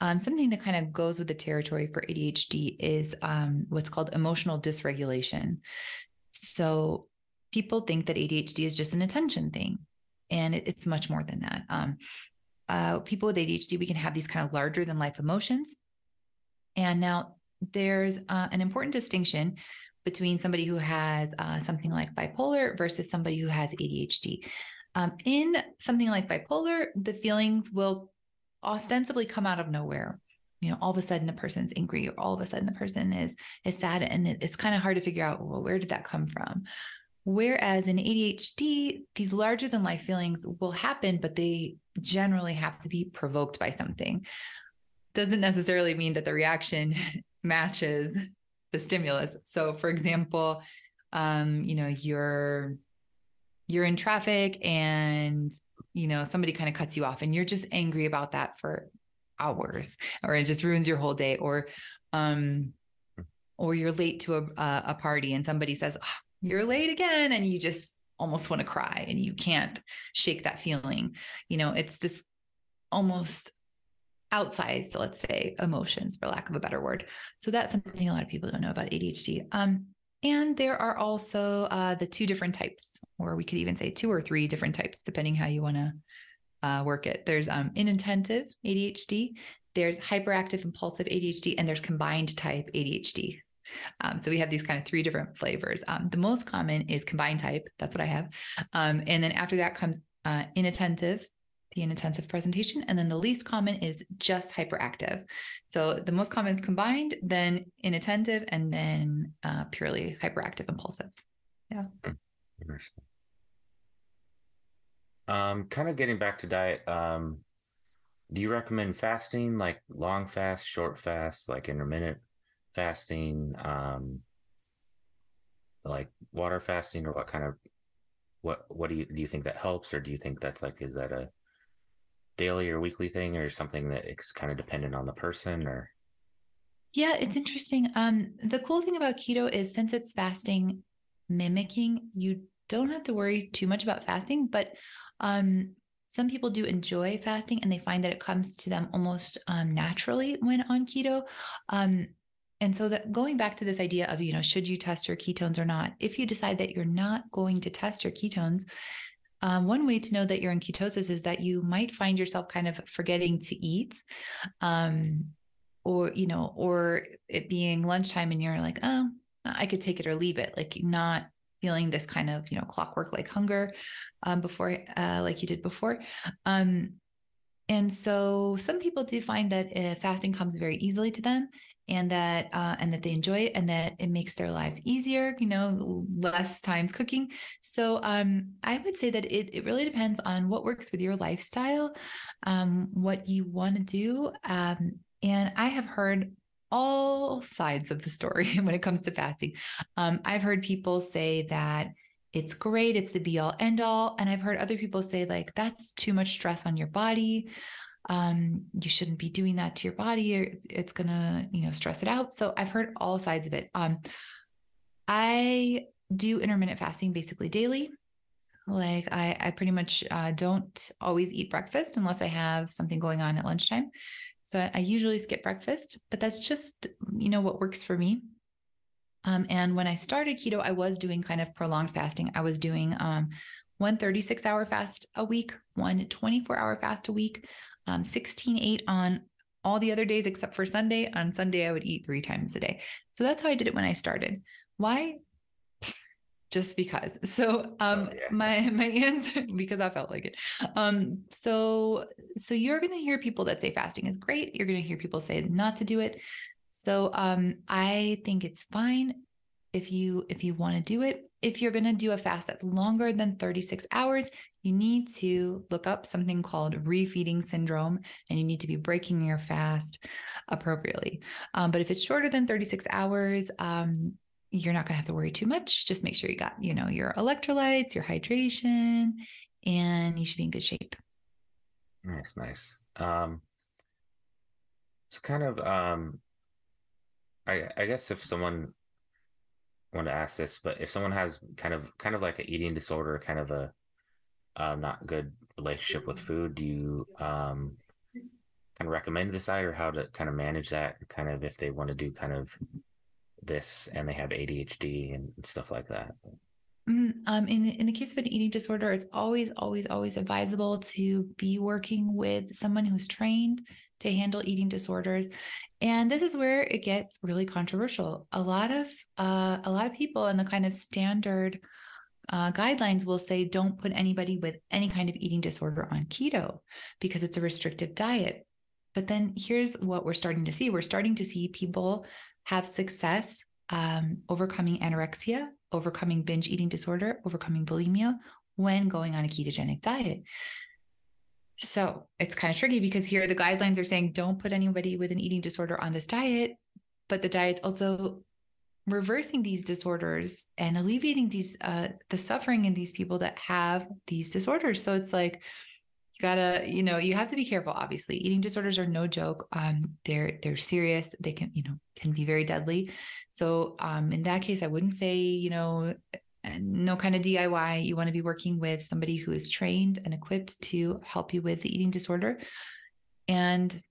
um, something that kind of goes with the territory for ADHD is um, what's called emotional dysregulation. So people think that ADHD is just an attention thing, and it, it's much more than that. Um, uh, people with ADHD, we can have these kind of larger than life emotions. And now there's uh, an important distinction between somebody who has uh, something like bipolar versus somebody who has ADHD. Um, in something like bipolar, the feelings will ostensibly come out of nowhere. You know, all of a sudden the person's angry, or all of a sudden the person is is sad, and it, it's kind of hard to figure out well where did that come from. Whereas in ADHD, these larger than life feelings will happen, but they generally have to be provoked by something. Doesn't necessarily mean that the reaction matches the stimulus. So, for example, um, you know, you're you're in traffic and you know somebody kind of cuts you off and you're just angry about that for hours or it just ruins your whole day or um or you're late to a, a party and somebody says oh, you're late again and you just almost want to cry and you can't shake that feeling. You know it's this almost outsized let's say emotions for lack of a better word. So that's something a lot of people don't know about adhd um, and there are also uh, the two different types or we could even say two or three different types depending how you want to uh, work it. There's um, inattentive adhd there's hyperactive impulsive adhd and there's combined type adhd um, so we have these kind of three different flavors. Um, the most common is combined type. That's what I have. Um, and then after that comes uh, inattentive, the inattentive presentation. And then the least common is just hyperactive. So the most common is combined, then inattentive, and then uh, purely hyperactive impulsive. Yeah. Um, kind of getting back to diet. Um, do you recommend fasting, like long fast, short fast, like intermittent fasting, um, like water fasting, or what kind of what what do you do you think that helps, or do you think that's like is that a daily or weekly thing, or something that it's kind of dependent on the person, or? Yeah, it's interesting. Um, the cool thing about keto is since it's fasting mimicking, you don't have to worry too much about fasting, but um, some people do enjoy fasting and they find that it comes to them almost um, naturally when on keto. Um, and so that going back to this idea of, you know, should you test your ketones or not? If you decide that you're not going to test your ketones, um, one way to know that you're in ketosis is that you might find yourself kind of forgetting to eat. Um, or, you know, or it being lunchtime and you're like, oh, I could take it or leave it, like not feeling this kind of, you know, clockwork like hunger um, before, uh, like you did before. Um, and so some people do find that uh, fasting comes very easily to them and that uh, and that they enjoy it and that it makes their lives easier you know less times cooking. So um, i would say that it, it really depends on what works with your lifestyle um, what you want to do um, and i have heard all sides of the story when it comes to fasting. Um, i've heard people say that it's great it's the be all end all and i've heard other people say like that's too much stress on your body um, you shouldn't be doing that to your body or it's gonna you know stress it out. So i've heard all sides of it. Um, i do intermittent fasting basically daily. Like i i pretty much uh, don't always eat breakfast unless i have something going on at lunchtime. So I, I usually skip breakfast but that's just you know what works for me. Um, and when I started keto, I was doing kind of prolonged fasting. I was doing um, one 36 hour fast a week, one 24 hour fast a week um, 16 8 on all the other days except for Sunday. On Sunday, I would eat three times a day. So that's how I did it when I started. Why? just because. So um Oh, yeah. my my answer because I felt like it. Um so so you're going to hear people that say fasting is great. You're going to hear people say not to do it. So um I think it's fine if you if you want to do it. If you're going to do a fast that's longer than 36 hours, you need to look up something called refeeding syndrome and you need to be breaking your fast appropriately. Um, but if it's shorter than 36 hours, um, you're not going to have to worry too much. Just make sure you got, you know, your electrolytes, your hydration, and you should be in good shape. Nice, nice. Um, so kind of, um, I I guess if someone wanted to ask this, but if someone has kind of kind of like an eating disorder, kind of a uh, not good relationship with food, do you um kind of recommend this diet or how to kind of manage that? Kind of if they want to do kind of this and they have ADHD and stuff like that. Mm, Um, in in the case of an eating disorder, it's always, always, always advisable to be working with someone who's trained to handle eating disorders. And this is where it gets really controversial. A lot of uh, a lot of people in the kind of standard uh, guidelines will say don't put anybody with any kind of eating disorder on keto because it's a restrictive diet. But then here's what we're starting to see: we're starting to see people have success um, overcoming anorexia, overcoming binge eating disorder, overcoming bulimia when going on a ketogenic diet. So it's kind of tricky because here the guidelines are saying don't put anybody with an eating disorder on this diet, but the diet's also reversing these disorders and alleviating these uh the suffering in these people that have these disorders. So it's like you gotta, you know, you have to be careful. Obviously, eating disorders are no joke. Um, they're they're serious. They can, you know, can be very deadly. So, um, in that case, I wouldn't say, you know, no kind of DIY. You want to be working with somebody who is trained and equipped to help you with the eating disorder. And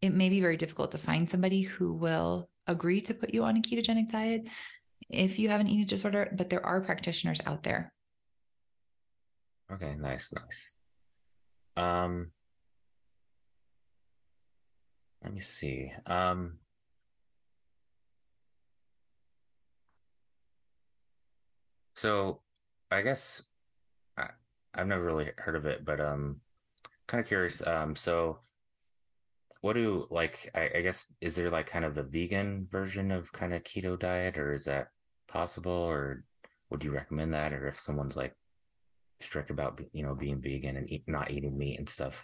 it may be very difficult to find somebody who will agree to put you on a ketogenic diet if you have an eating disorder, but there are practitioners out there. Okay, nice, nice. Um, let me see. Um, so I guess I, I've never really heard of it, but um, kind of curious. Um, so what do like I, I guess is there like kind of a vegan version of kind of keto diet, or is that possible, or would you recommend that, or if someone's like strict about you know being vegan and eat, not eating meat and stuff?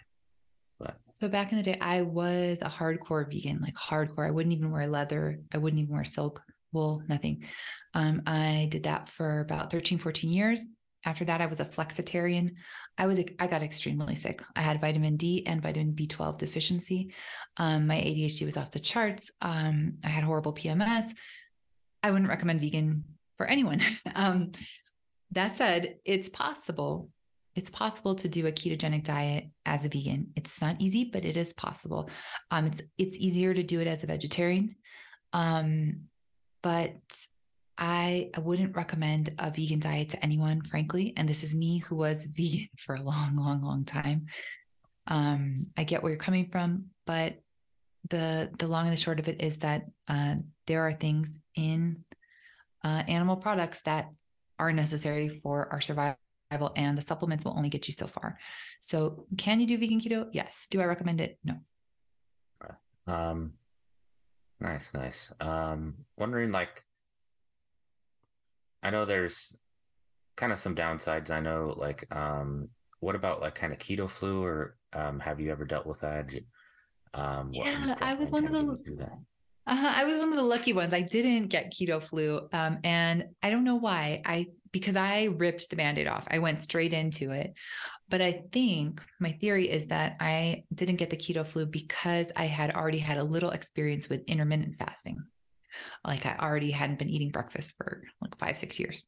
But So back in the day, I was a hardcore vegan, like hardcore. I wouldn't even wear leather. I wouldn't even wear silk, wool, nothing. Um, I did that for about 13, 14 years. After that, I was a flexitarian. I was I got extremely sick. I had vitamin D and vitamin B12 deficiency. Um, my ADHD was off the charts. Um, I had horrible PMS. I wouldn't recommend vegan for anyone. um, that said, it's possible. It's possible to do a ketogenic diet as a vegan. It's not easy, but it is possible. Um, it's it's easier to do it as a vegetarian. Um, but I, wouldn't recommend a vegan diet to anyone, frankly. And this is me who was vegan for a long, long, long time. Um, I get where you're coming from, but the the long and the short of it is that uh, there are things in uh, animal products that are necessary for our survival, and the supplements will only get you so far. So, can you do vegan keto? Yes. Do I recommend it? No. um, nice, nice. Um, wondering like I know there's kind of some downsides. I know like um, what about like kind of keto flu, or um, have you ever dealt with that? Um, Yeah, I was one of the- get me through that. Uh, I was one of the lucky ones. I didn't get keto flu. Um, and I don't know why. I because I ripped the band-aid off. I went straight into it. But I think my theory is that I didn't get the keto flu because I had already had a little experience with intermittent fasting. Like I already hadn't been eating breakfast for like five, six years.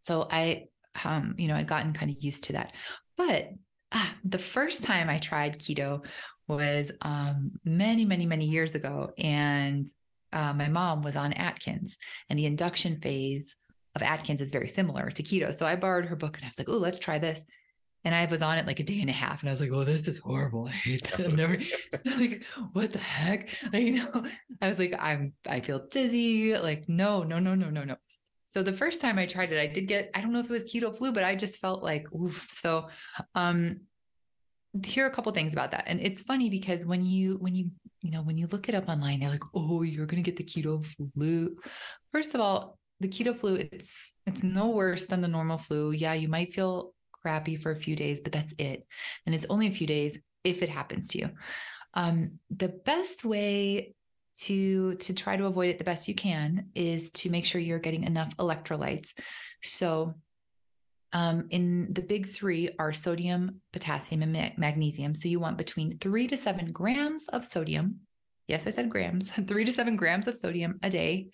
So I um, you know, I'd gotten kind of used to that. But ah, the first time I tried keto was um, many, many, many years ago. And uh, my mom was on Atkins, and the induction phase of Atkins is very similar to keto. So I borrowed her book and I was like, oh, let's try this. And I was on it like a day and a half, and I was like, "Oh, this is horrible. I hate that. I've never like, what the heck?" Like, you know, I was like, "I'm, I feel dizzy. Like, no, no, no, no, no, no." So the first time I tried it, I did get, I don't know if it was keto flu, but I just felt like, oof. So, um, here are a couple things about that. And it's funny because when you, when you, you know, when you look it up online, they're like, oh, you're going to get the keto flu. First of all, the keto flu, it's, it's no worse than the normal flu. Yeah. You might feel crappy for a few days, but that's it. And it's only a few days if it happens to you. Um, the best way to to try to avoid it the best you can is to make sure you're getting enough electrolytes. So um, in the big three are sodium, potassium, and ma- magnesium. So you want between three to seven grams of sodium. Yes, I said grams, three to seven grams of sodium a day,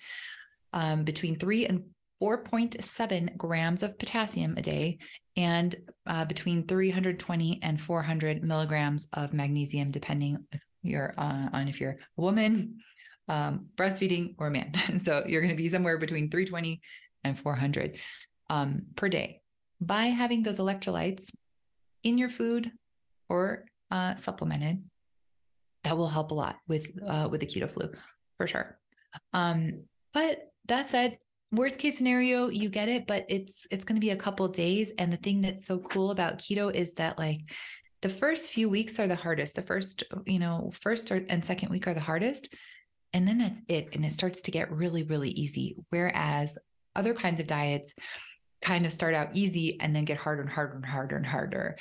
um, between three and 4.7 grams of potassium a day, and uh, between 320 and 400 milligrams of magnesium, depending if you're uh, on if you're a woman, um, breastfeeding, or a man. so you're going to be somewhere between 320 and 400 um, per day. By having those electrolytes in your food or uh, supplemented, that will help a lot with uh, with the keto flu for sure. Um, but that said, worst case scenario you get it but it's it's going to be a couple days. And the thing that's so cool about keto is that like the first few weeks are the hardest. The first you know first or, and second week are the hardest. And then that's it. And it starts to get really really easy. Whereas other kinds of diets kind of start out easy and then get harder and harder and harder and harder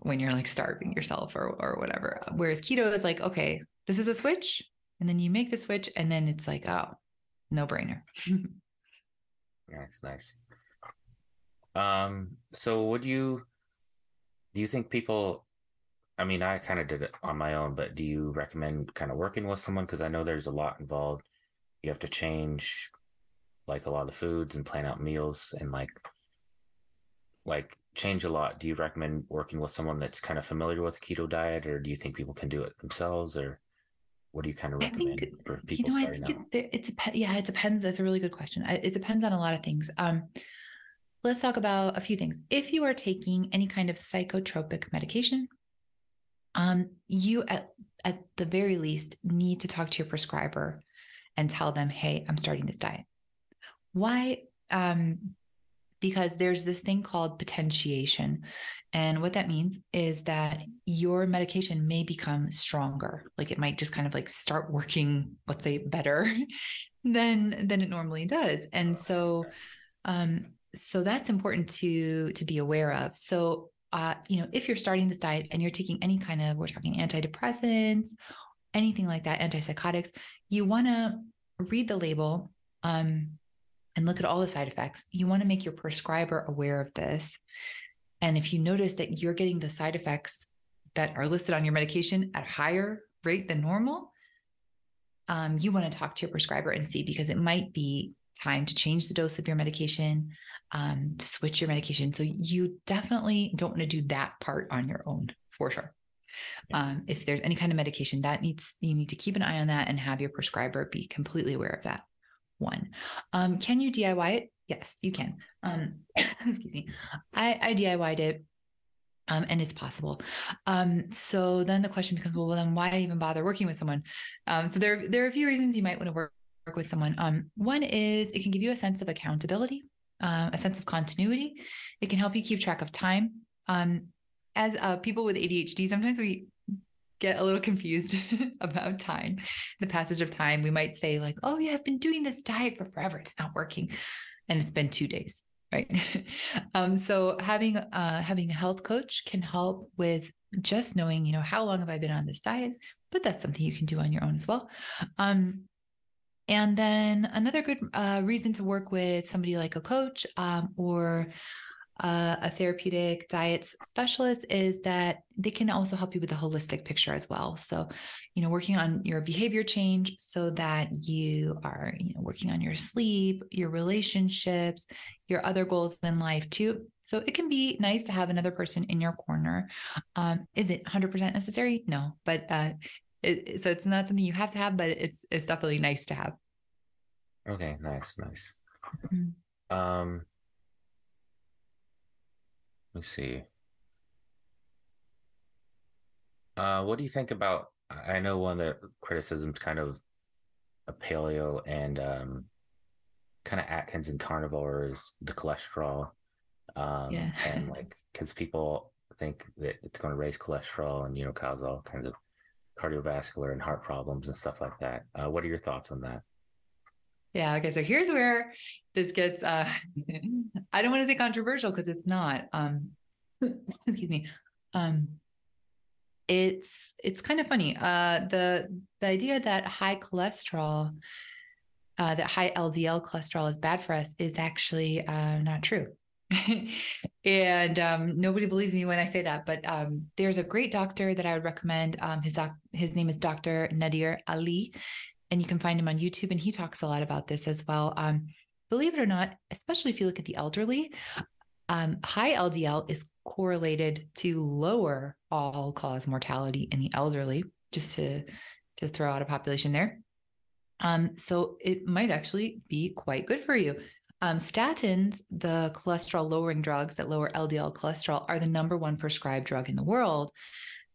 when you're like starving yourself or or whatever. Whereas keto is like okay this is a switch and then you make the switch and then it's like oh no brainer Nice, nice. Um, so would you do you think people I mean, I kind of did it on my own, but do you recommend kind of working with someone? Because I know there's a lot involved. You have to change like a lot of the foods and plan out meals and like like change a lot. Do you recommend working with someone that's kind of familiar with the keto diet, or do you think people can do it themselves, or what do you kind of recommend think, for people you know, I think out? It, it's yeah, it depends. That's a really good question. It depends on a lot of things. Um, let's talk about a few things. If you are taking any kind of psychotropic medication, um, you at at the very least need to talk to your prescriber and tell them, "Hey, I'm starting this diet." Why? Um, because there's this thing called potentiation. And what that means is that your medication may become stronger. Like it might just kind of like start working, let's say, better than than it normally does. And so um so that's important to to be aware of. So uh, you know, if you're starting this diet and you're taking any kind of, we're talking antidepressants, anything like that, antipsychotics, you want to read the label um, and look at all the side effects. You want to make your prescriber aware of this. And if you notice that you're getting the side effects that are listed on your medication at a higher rate than normal, um, you want to talk to your prescriber and see because it might be time to change the dose of your medication, um, to switch your medication. So you definitely don't want to do that part on your own for sure. Um, if there's any kind of medication that needs, you need to keep an eye on that and have your prescriber be completely aware of that one. Um, can you DIY it? Yes, you can. Um, excuse me. I, I DIYed it. Um, and it's possible. Um, so then the question becomes, well, then why even bother working with someone? Um, so there, there are a few reasons you might want to work, work with someone. Um, one is it can give you a sense of accountability, uh, a sense of continuity. It can help you keep track of time. Um, as uh, people with ADHD, sometimes we get a little confused about time, the passage of time. We might say, like, oh, yeah, I've been doing this diet for forever. It's not working. And it's been two days. Right. um, so having uh, having a health coach can help with just knowing, you know, how long have I been on this diet? But that's something you can do on your own as well. Um, and then another good uh, reason to work with somebody like a coach um, or uh, a therapeutic diets specialist is that they can also help you with the holistic picture as well. So, you know, working on your behavior change so that you are, you know, working on your sleep, your relationships, your other goals in life too. So it can be nice to have another person in your corner. Um, is it 100% necessary? No, but uh, it, so it's not something you have to have, but it's it's definitely nice to have. Okay, nice, nice. Mm-hmm. Um me see. Uh, what do you think about? I know one of the criticisms kind of a paleo and um, kind of Atkins and carnivore is the cholesterol. Um, Yeah. and like, because people think that it's going to raise cholesterol and, you know, cause all kinds of cardiovascular and heart problems and stuff like that. Uh, what are your thoughts on that? Yeah. Okay. So here's where this gets, uh, I don't want to say controversial because it's not, um, excuse me. Um, it's, it's kind of funny. Uh, the, the idea that high cholesterol, uh, that high LDL cholesterol is bad for us is actually, uh, not true. and um, nobody believes me when I say that, but um, there's a great doctor that I would recommend. Um, his doc- his name is Dr. Nadir Ali, and you can find him on YouTube. And he talks a lot about this as well. Um, believe it or not, especially if you look at the elderly, um, high LDL is correlated to lower all cause mortality in the elderly. Just to to throw out a population there. Um, so it might actually be quite good for you. Um, statins, the cholesterol lowering drugs that lower LDL cholesterol, are the number one prescribed drug in the world.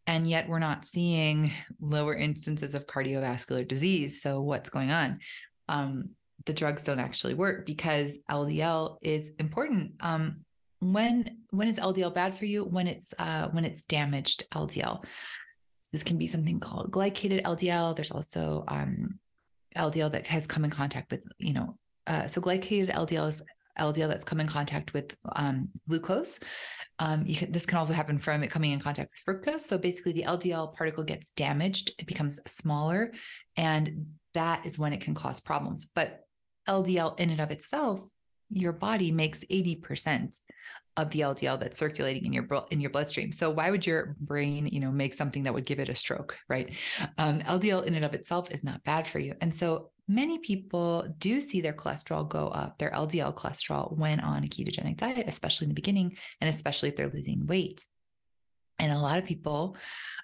And yet we're not seeing lower instances of cardiovascular disease. So, what's going on? Um, the drugs don't actually work because LDL is important. Um, when when is LDL bad for you? When it's uh, when it's damaged LDL. This can be something called glycated LDL. There's also um, LDL that has come in contact with, you know, uh, so glycated LDL is LDL that's come in contact with um, glucose. Um, can, this can also happen from it coming in contact with fructose. So basically, the LDL particle gets damaged, it becomes smaller, and that is when it can cause problems. But LDL in and of itself, your body makes 80% of the LDL that's circulating in your in your bloodstream. So why would your brain, you know, make something that would give it a stroke, right? Um, LDL in and of itself is not bad for you, and so many people do see their cholesterol go up, their LDL cholesterol, when on a ketogenic diet, especially in the beginning, and especially if they're losing weight. And a lot of people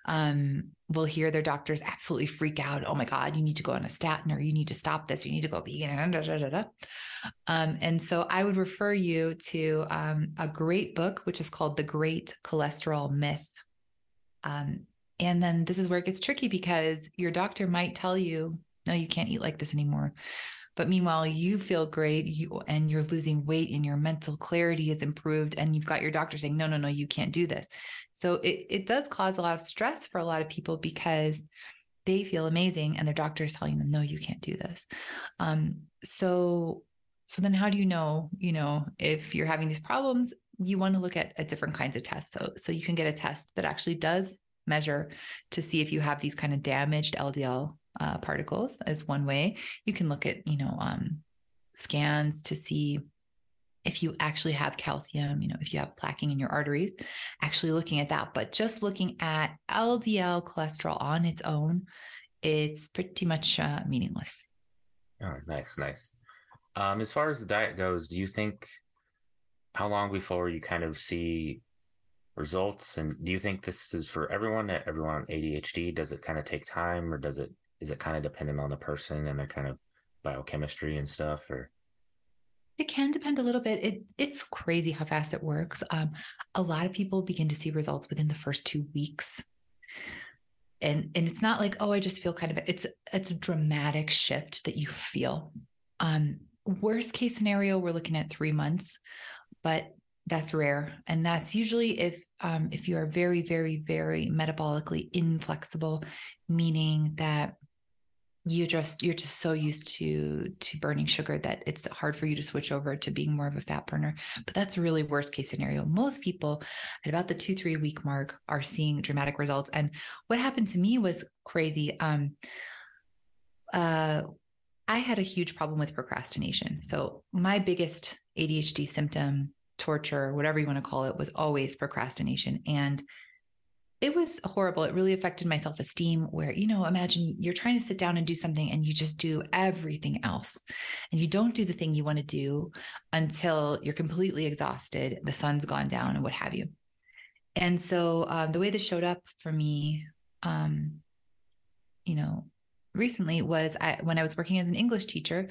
um, will hear their doctors absolutely freak out. Oh my God, you need to go on a statin or you need to stop this, you need to go vegan. Da, da, da, um, and so I would refer you to um, a great book, which is called The Great Cholesterol Myth. Um, and then this is where it gets tricky because your doctor might tell you, no, you can't eat like this anymore. But meanwhile, you feel great you, and you're losing weight and your mental clarity is improved. And you've got your doctor saying, no, no, no, you can't do this. So it, it does cause a lot of stress for a lot of people because they feel amazing and their doctor is telling them, no, you can't do this. Um, so, so then how do you know, you know, if you're having these problems, you want to look at, at different kinds of tests. So, so you can get a test that actually does measure to see if you have these kind of damaged LDL uh, particles as one way. You can look at, you know, um, scans to see if you actually have calcium, you know, if you have plaquing in your arteries, actually looking at that. But just looking at LDL cholesterol on its own, it's pretty much uh, meaningless. Oh, nice, nice. Um, as far as the diet goes, do you think how long before you kind of see results? And do you think this is for everyone? Everyone on ADHD? Does it kind of take time, or does it is it kind of dependent on the person and their kind of biochemistry and stuff? Or it can depend a little bit. It it's crazy how fast it works. Um, a lot of people begin to see results within the first two weeks. And and it's not like, oh, I just feel kind of it's it's a dramatic shift that you feel. Um, worst case scenario, we're looking at three months, but that's rare. And that's usually if um, if you are very, very, very metabolically inflexible, meaning that you just you're just so used to to burning sugar that it's hard for you to switch over to being more of a fat burner. But that's really worst case scenario. Most people at about the two three week mark are seeing dramatic results. And what happened to me was crazy. Um uh i had a huge problem with procrastination. So my biggest adhd symptom torture whatever you want to call it was always procrastination. And it was horrible. It really affected my self esteem. Where, you know, imagine you're trying to sit down and do something and you just do everything else. And you don't do the thing you want to do until you're completely exhausted, the sun's gone down, and what have you. And so um, the way this showed up for me, um, you know, recently was I, when I was working as an English teacher.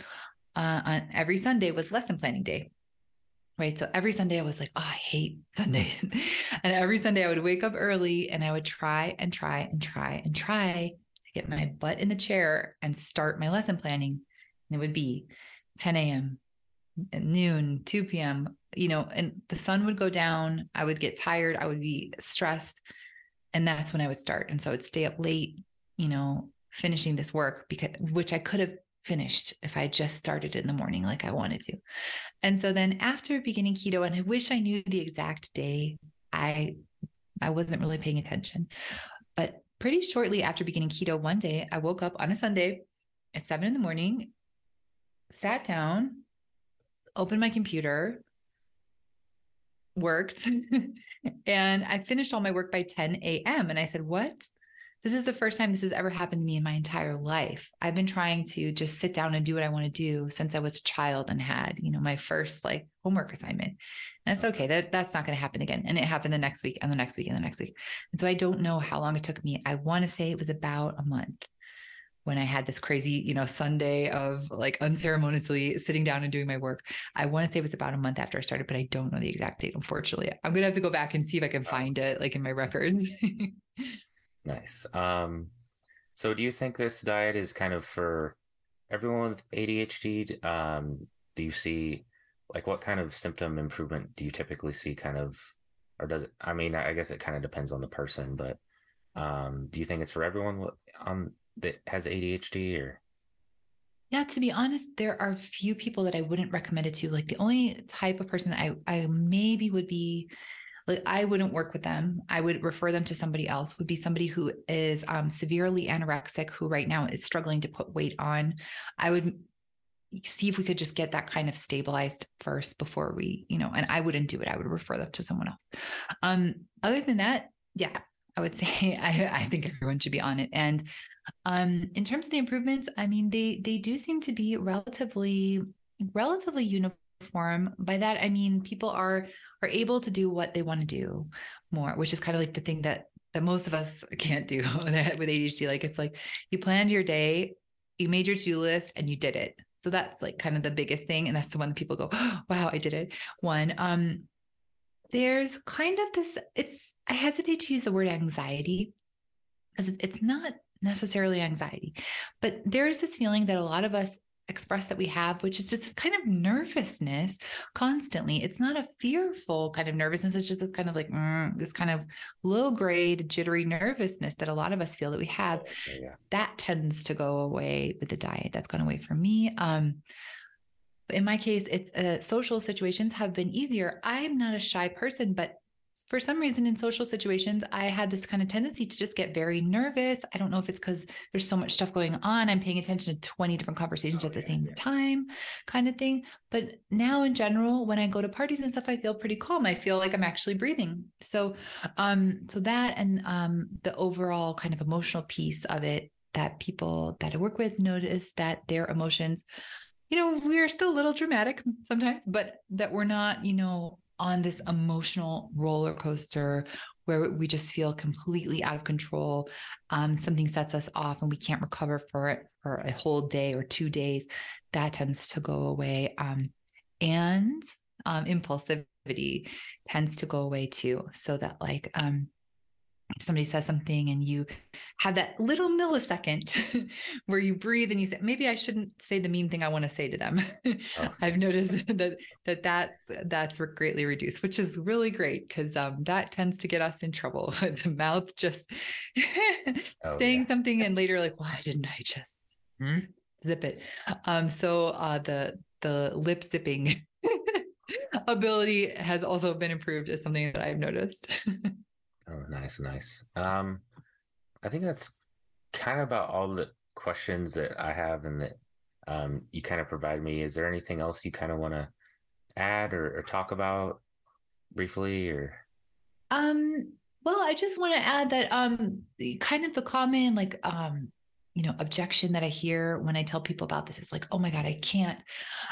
Uh, on every Sunday was lesson planning day right? So every Sunday I was like, oh, I hate Sunday. Mm. and every Sunday I would wake up early and I would try and try and try and try to get my butt in the chair and start my lesson planning. And it would be 10 a.m., noon, 2 p.m., you know, and the sun would go down. I would get tired. I would be stressed. And that's when I would start. And so I'd stay up late, you know, finishing this work because which I could have finished if I just started in the morning like I wanted to. And so then after beginning keto, and I wish I knew the exact day, I I wasn't really paying attention. But pretty shortly after beginning keto, one day I woke up on a Sunday at seven in the morning, sat down, opened my computer, worked, and I finished all my work by 10 a.m. And I said, What? This is the first time this has ever happened to me in my entire life. I've been trying to just sit down and do what I want to do since I was a child and had, you know, my first like homework assignment. And it's okay. That that's not going to happen again. And it happened the next week and the next week and the next week. And so I don't know how long it took me. I want to say it was about a month when I had this crazy, you know, Sunday of like unceremoniously sitting down and doing my work. I want to say it was about a month after I started, but I don't know the exact date, unfortunately. I'm going to have to go back and see if I can find it like in my records. nice. Um, so do you think this diet is kind of for everyone with ADHD? Um, do you see like what kind of symptom improvement do you typically see kind of, or does it, I mean, I guess it kind of depends on the person, but um, do you think it's for everyone on that has ADHD or? Yeah, to be honest, there are few people that I wouldn't recommend it to. Like the only type of person that I, I maybe would be like I wouldn't work with them. I would refer them to somebody else. Would be somebody who is um, severely anorexic, who right now is struggling to put weight on. I would see if we could just get that kind of stabilized first before we, you know. And I wouldn't do it. I would refer them to someone else. Um, other than that, yeah, I would say I, I think everyone should be on it. And um, in terms of the improvements, I mean, they they do seem to be relatively relatively uniform. By that, I mean people are are able to do what they want to do more, which is kind of like the thing that that most of us can't do with ADHD. Like it's like you planned your day, you made your to-do list, and you did it. So that's like kind of the biggest thing, and that's the one that people go, oh, "Wow, I did it." One, um, there's kind of this. It's I hesitate to use the word anxiety because it's not necessarily anxiety. But there is this feeling that a lot of us express that we have, which is just this kind of nervousness constantly. It's not a fearful kind of nervousness. It's just this kind of like mm, this kind of low grade jittery nervousness that a lot of us feel that we have. Yeah. That tends to go away with the diet. That's gone away for me. Um, in my case, it's uh, social situations have been easier. I'm not a shy person, but for some reason in social situations, I had this kind of tendency to just get very nervous. I don't know if it's because there's so much stuff going on. I'm paying attention to 20 different conversations oh, at the yeah, same yeah. time, kind of thing. But now in general, when I go to parties and stuff, I feel pretty calm. I feel like I'm actually breathing. So um, so that and um the overall kind of emotional piece of it that people that I work with notice that their emotions, you know, we're still a little dramatic sometimes, but that we're not, you know, on this emotional roller coaster where we just feel completely out of control. Um, something sets us off and we can't recover for it for a whole day or two days. That tends to go away. Um, and um, impulsivity tends to go away too. So that, like, somebody says something and you have that little millisecond where you breathe and you say maybe i shouldn't say the mean thing i want to say to them oh. i've noticed that that that's that's greatly reduced which is really great because um, that tends to get us in trouble the mouth just oh, saying yeah. something and later like why didn't i just hmm? zip it um so uh the the lip zipping ability has also been improved as something that i've noticed Oh, nice, nice. Um, I think that's kind of about all the questions that I have and that um, you kind of provide me. Is there anything else you kind of want to add or, or talk about briefly or? Um, well, I just want to add that um, kind of the common like um, you know objection that i hear when i tell people about this is like oh my god i can't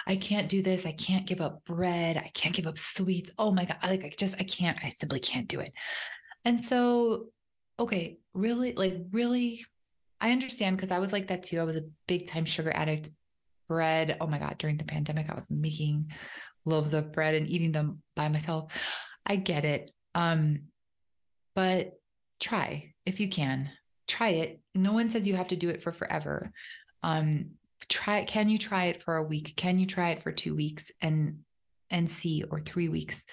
i can't do this i can't give up bread i can't give up sweets oh my god like i just i can't i simply can't do it and so, okay, really, like, really, I understand because I was like that too. I was a big time sugar addict. Bread, oh my God, during the pandemic, I was making loaves of bread and eating them by myself. I get it. Um, but try if you can. Try it. No one says you have to do it for forever. Um, try can you try it for a week? Can you try it for two weeks and and see or three weeks?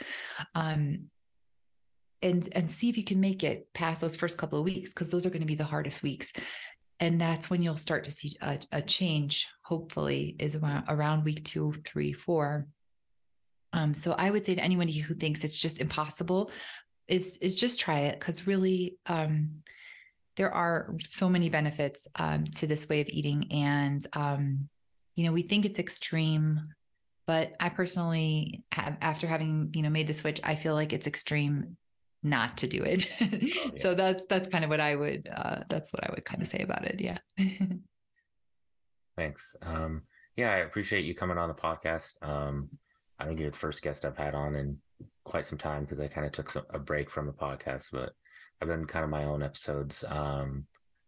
Um and and see if you can make it past those first couple of weeks because those are going to be the hardest weeks. And that's when you'll start to see a, a change hopefully is around, around week two three four. Um, so i would say to anyone who thinks it's just impossible is is just try it because really um, there are so many benefits um, to this way of eating. And um, you know we think it's extreme but i personally have after having you know made the switch i feel like it's extreme not to do it. Oh, yeah. so that's that's kind of what I would uh, that's what I would kind of say about it. Yeah. Thanks. Um, yeah, I appreciate you coming on the podcast. Um, I think you're the first guest I've had on in quite some time because I kind of took some, a break from the podcast, but I've done kind of my own episodes. Um,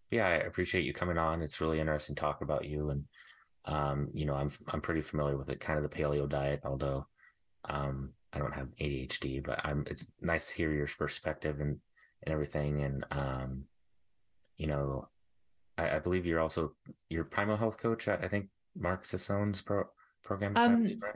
yeah, I appreciate you coming on. It's really interesting to talk about you, and um, you know, I'm I'm pretty familiar with it, kind of the paleo diet, although um, I don't have ADHD, but I'm. It's nice to hear your perspective and and everything. And um, you know, I, I believe you're also you're primal health coach. I, I think Mark Sisson's pro, program. Um, right?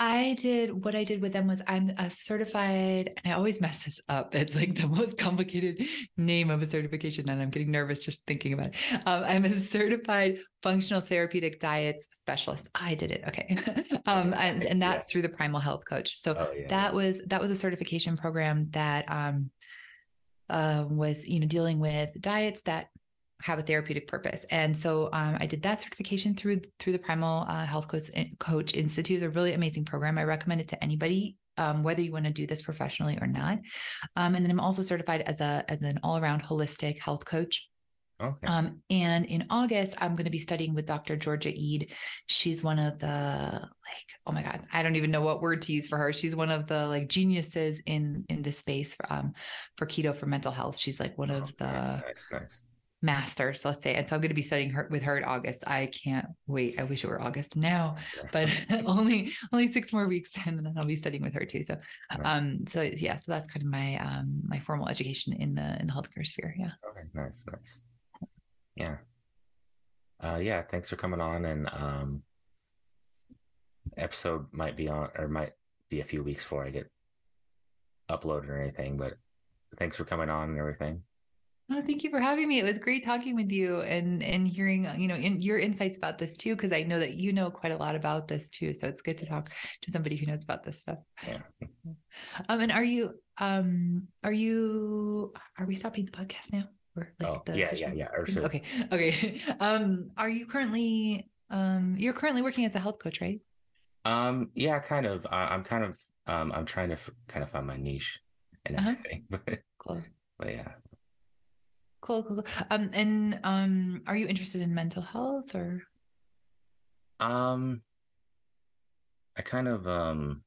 I did what I did with them was I'm a certified, and I always mess this up. It's like the most complicated name of a certification, and I'm getting nervous just thinking about it. Um, I'm a certified functional therapeutic diets specialist. I did it. Okay, um, and, and, that's through the Primal Health Coach. So oh, yeah, that was that was a certification program that um, uh, was you know dealing with diets that have a therapeutic purpose. And so um, I did that certification through through the Primal uh, Health Coach, Coach Institute. It's a really amazing program. I recommend it to anybody, um, whether you want to do this professionally or not. Um, and then I'm also certified as a as an all around holistic health coach. Okay. Um, and in August, I'm going to be studying with Dr. Georgia Ede. She's one of the like, oh my God, I don't even know what word to use for her. She's one of the like geniuses in in this space for, um, for keto for mental health. She's like one oh, of the nice, nice masters, let's say. And so I'm going to be studying her with her in August. I can't wait. I wish it were August now, but only only six more weeks, and then I'll be studying with her too. So, um, so yeah, so that's kind of my um my formal education in the in the healthcare sphere. Yeah. Okay. Nice. Nice. Yeah. Uh, yeah. Thanks for coming on, and um, episode might be on or might be a few weeks before I get uploaded or anything, but thanks for coming on and everything. Oh, thank you for having me. It was great talking with you and and hearing you know in your insights about this too, because I know that you know quite a lot about this too. So it's good to talk to somebody who knows about this stuff. Yeah. Um, and are you um are you are we stopping the podcast now? Or like oh, the yeah, yeah, yeah, yeah. Okay, okay. Um, are you currently um you're currently working as a health coach, right? Um, yeah, kind of. I, am kind of um I'm trying to f- kind of find my niche and uh-huh. everything, but cool. But yeah, Cool, cool, cool. Um, and um, are you interested in mental health or? Um, I kind of um,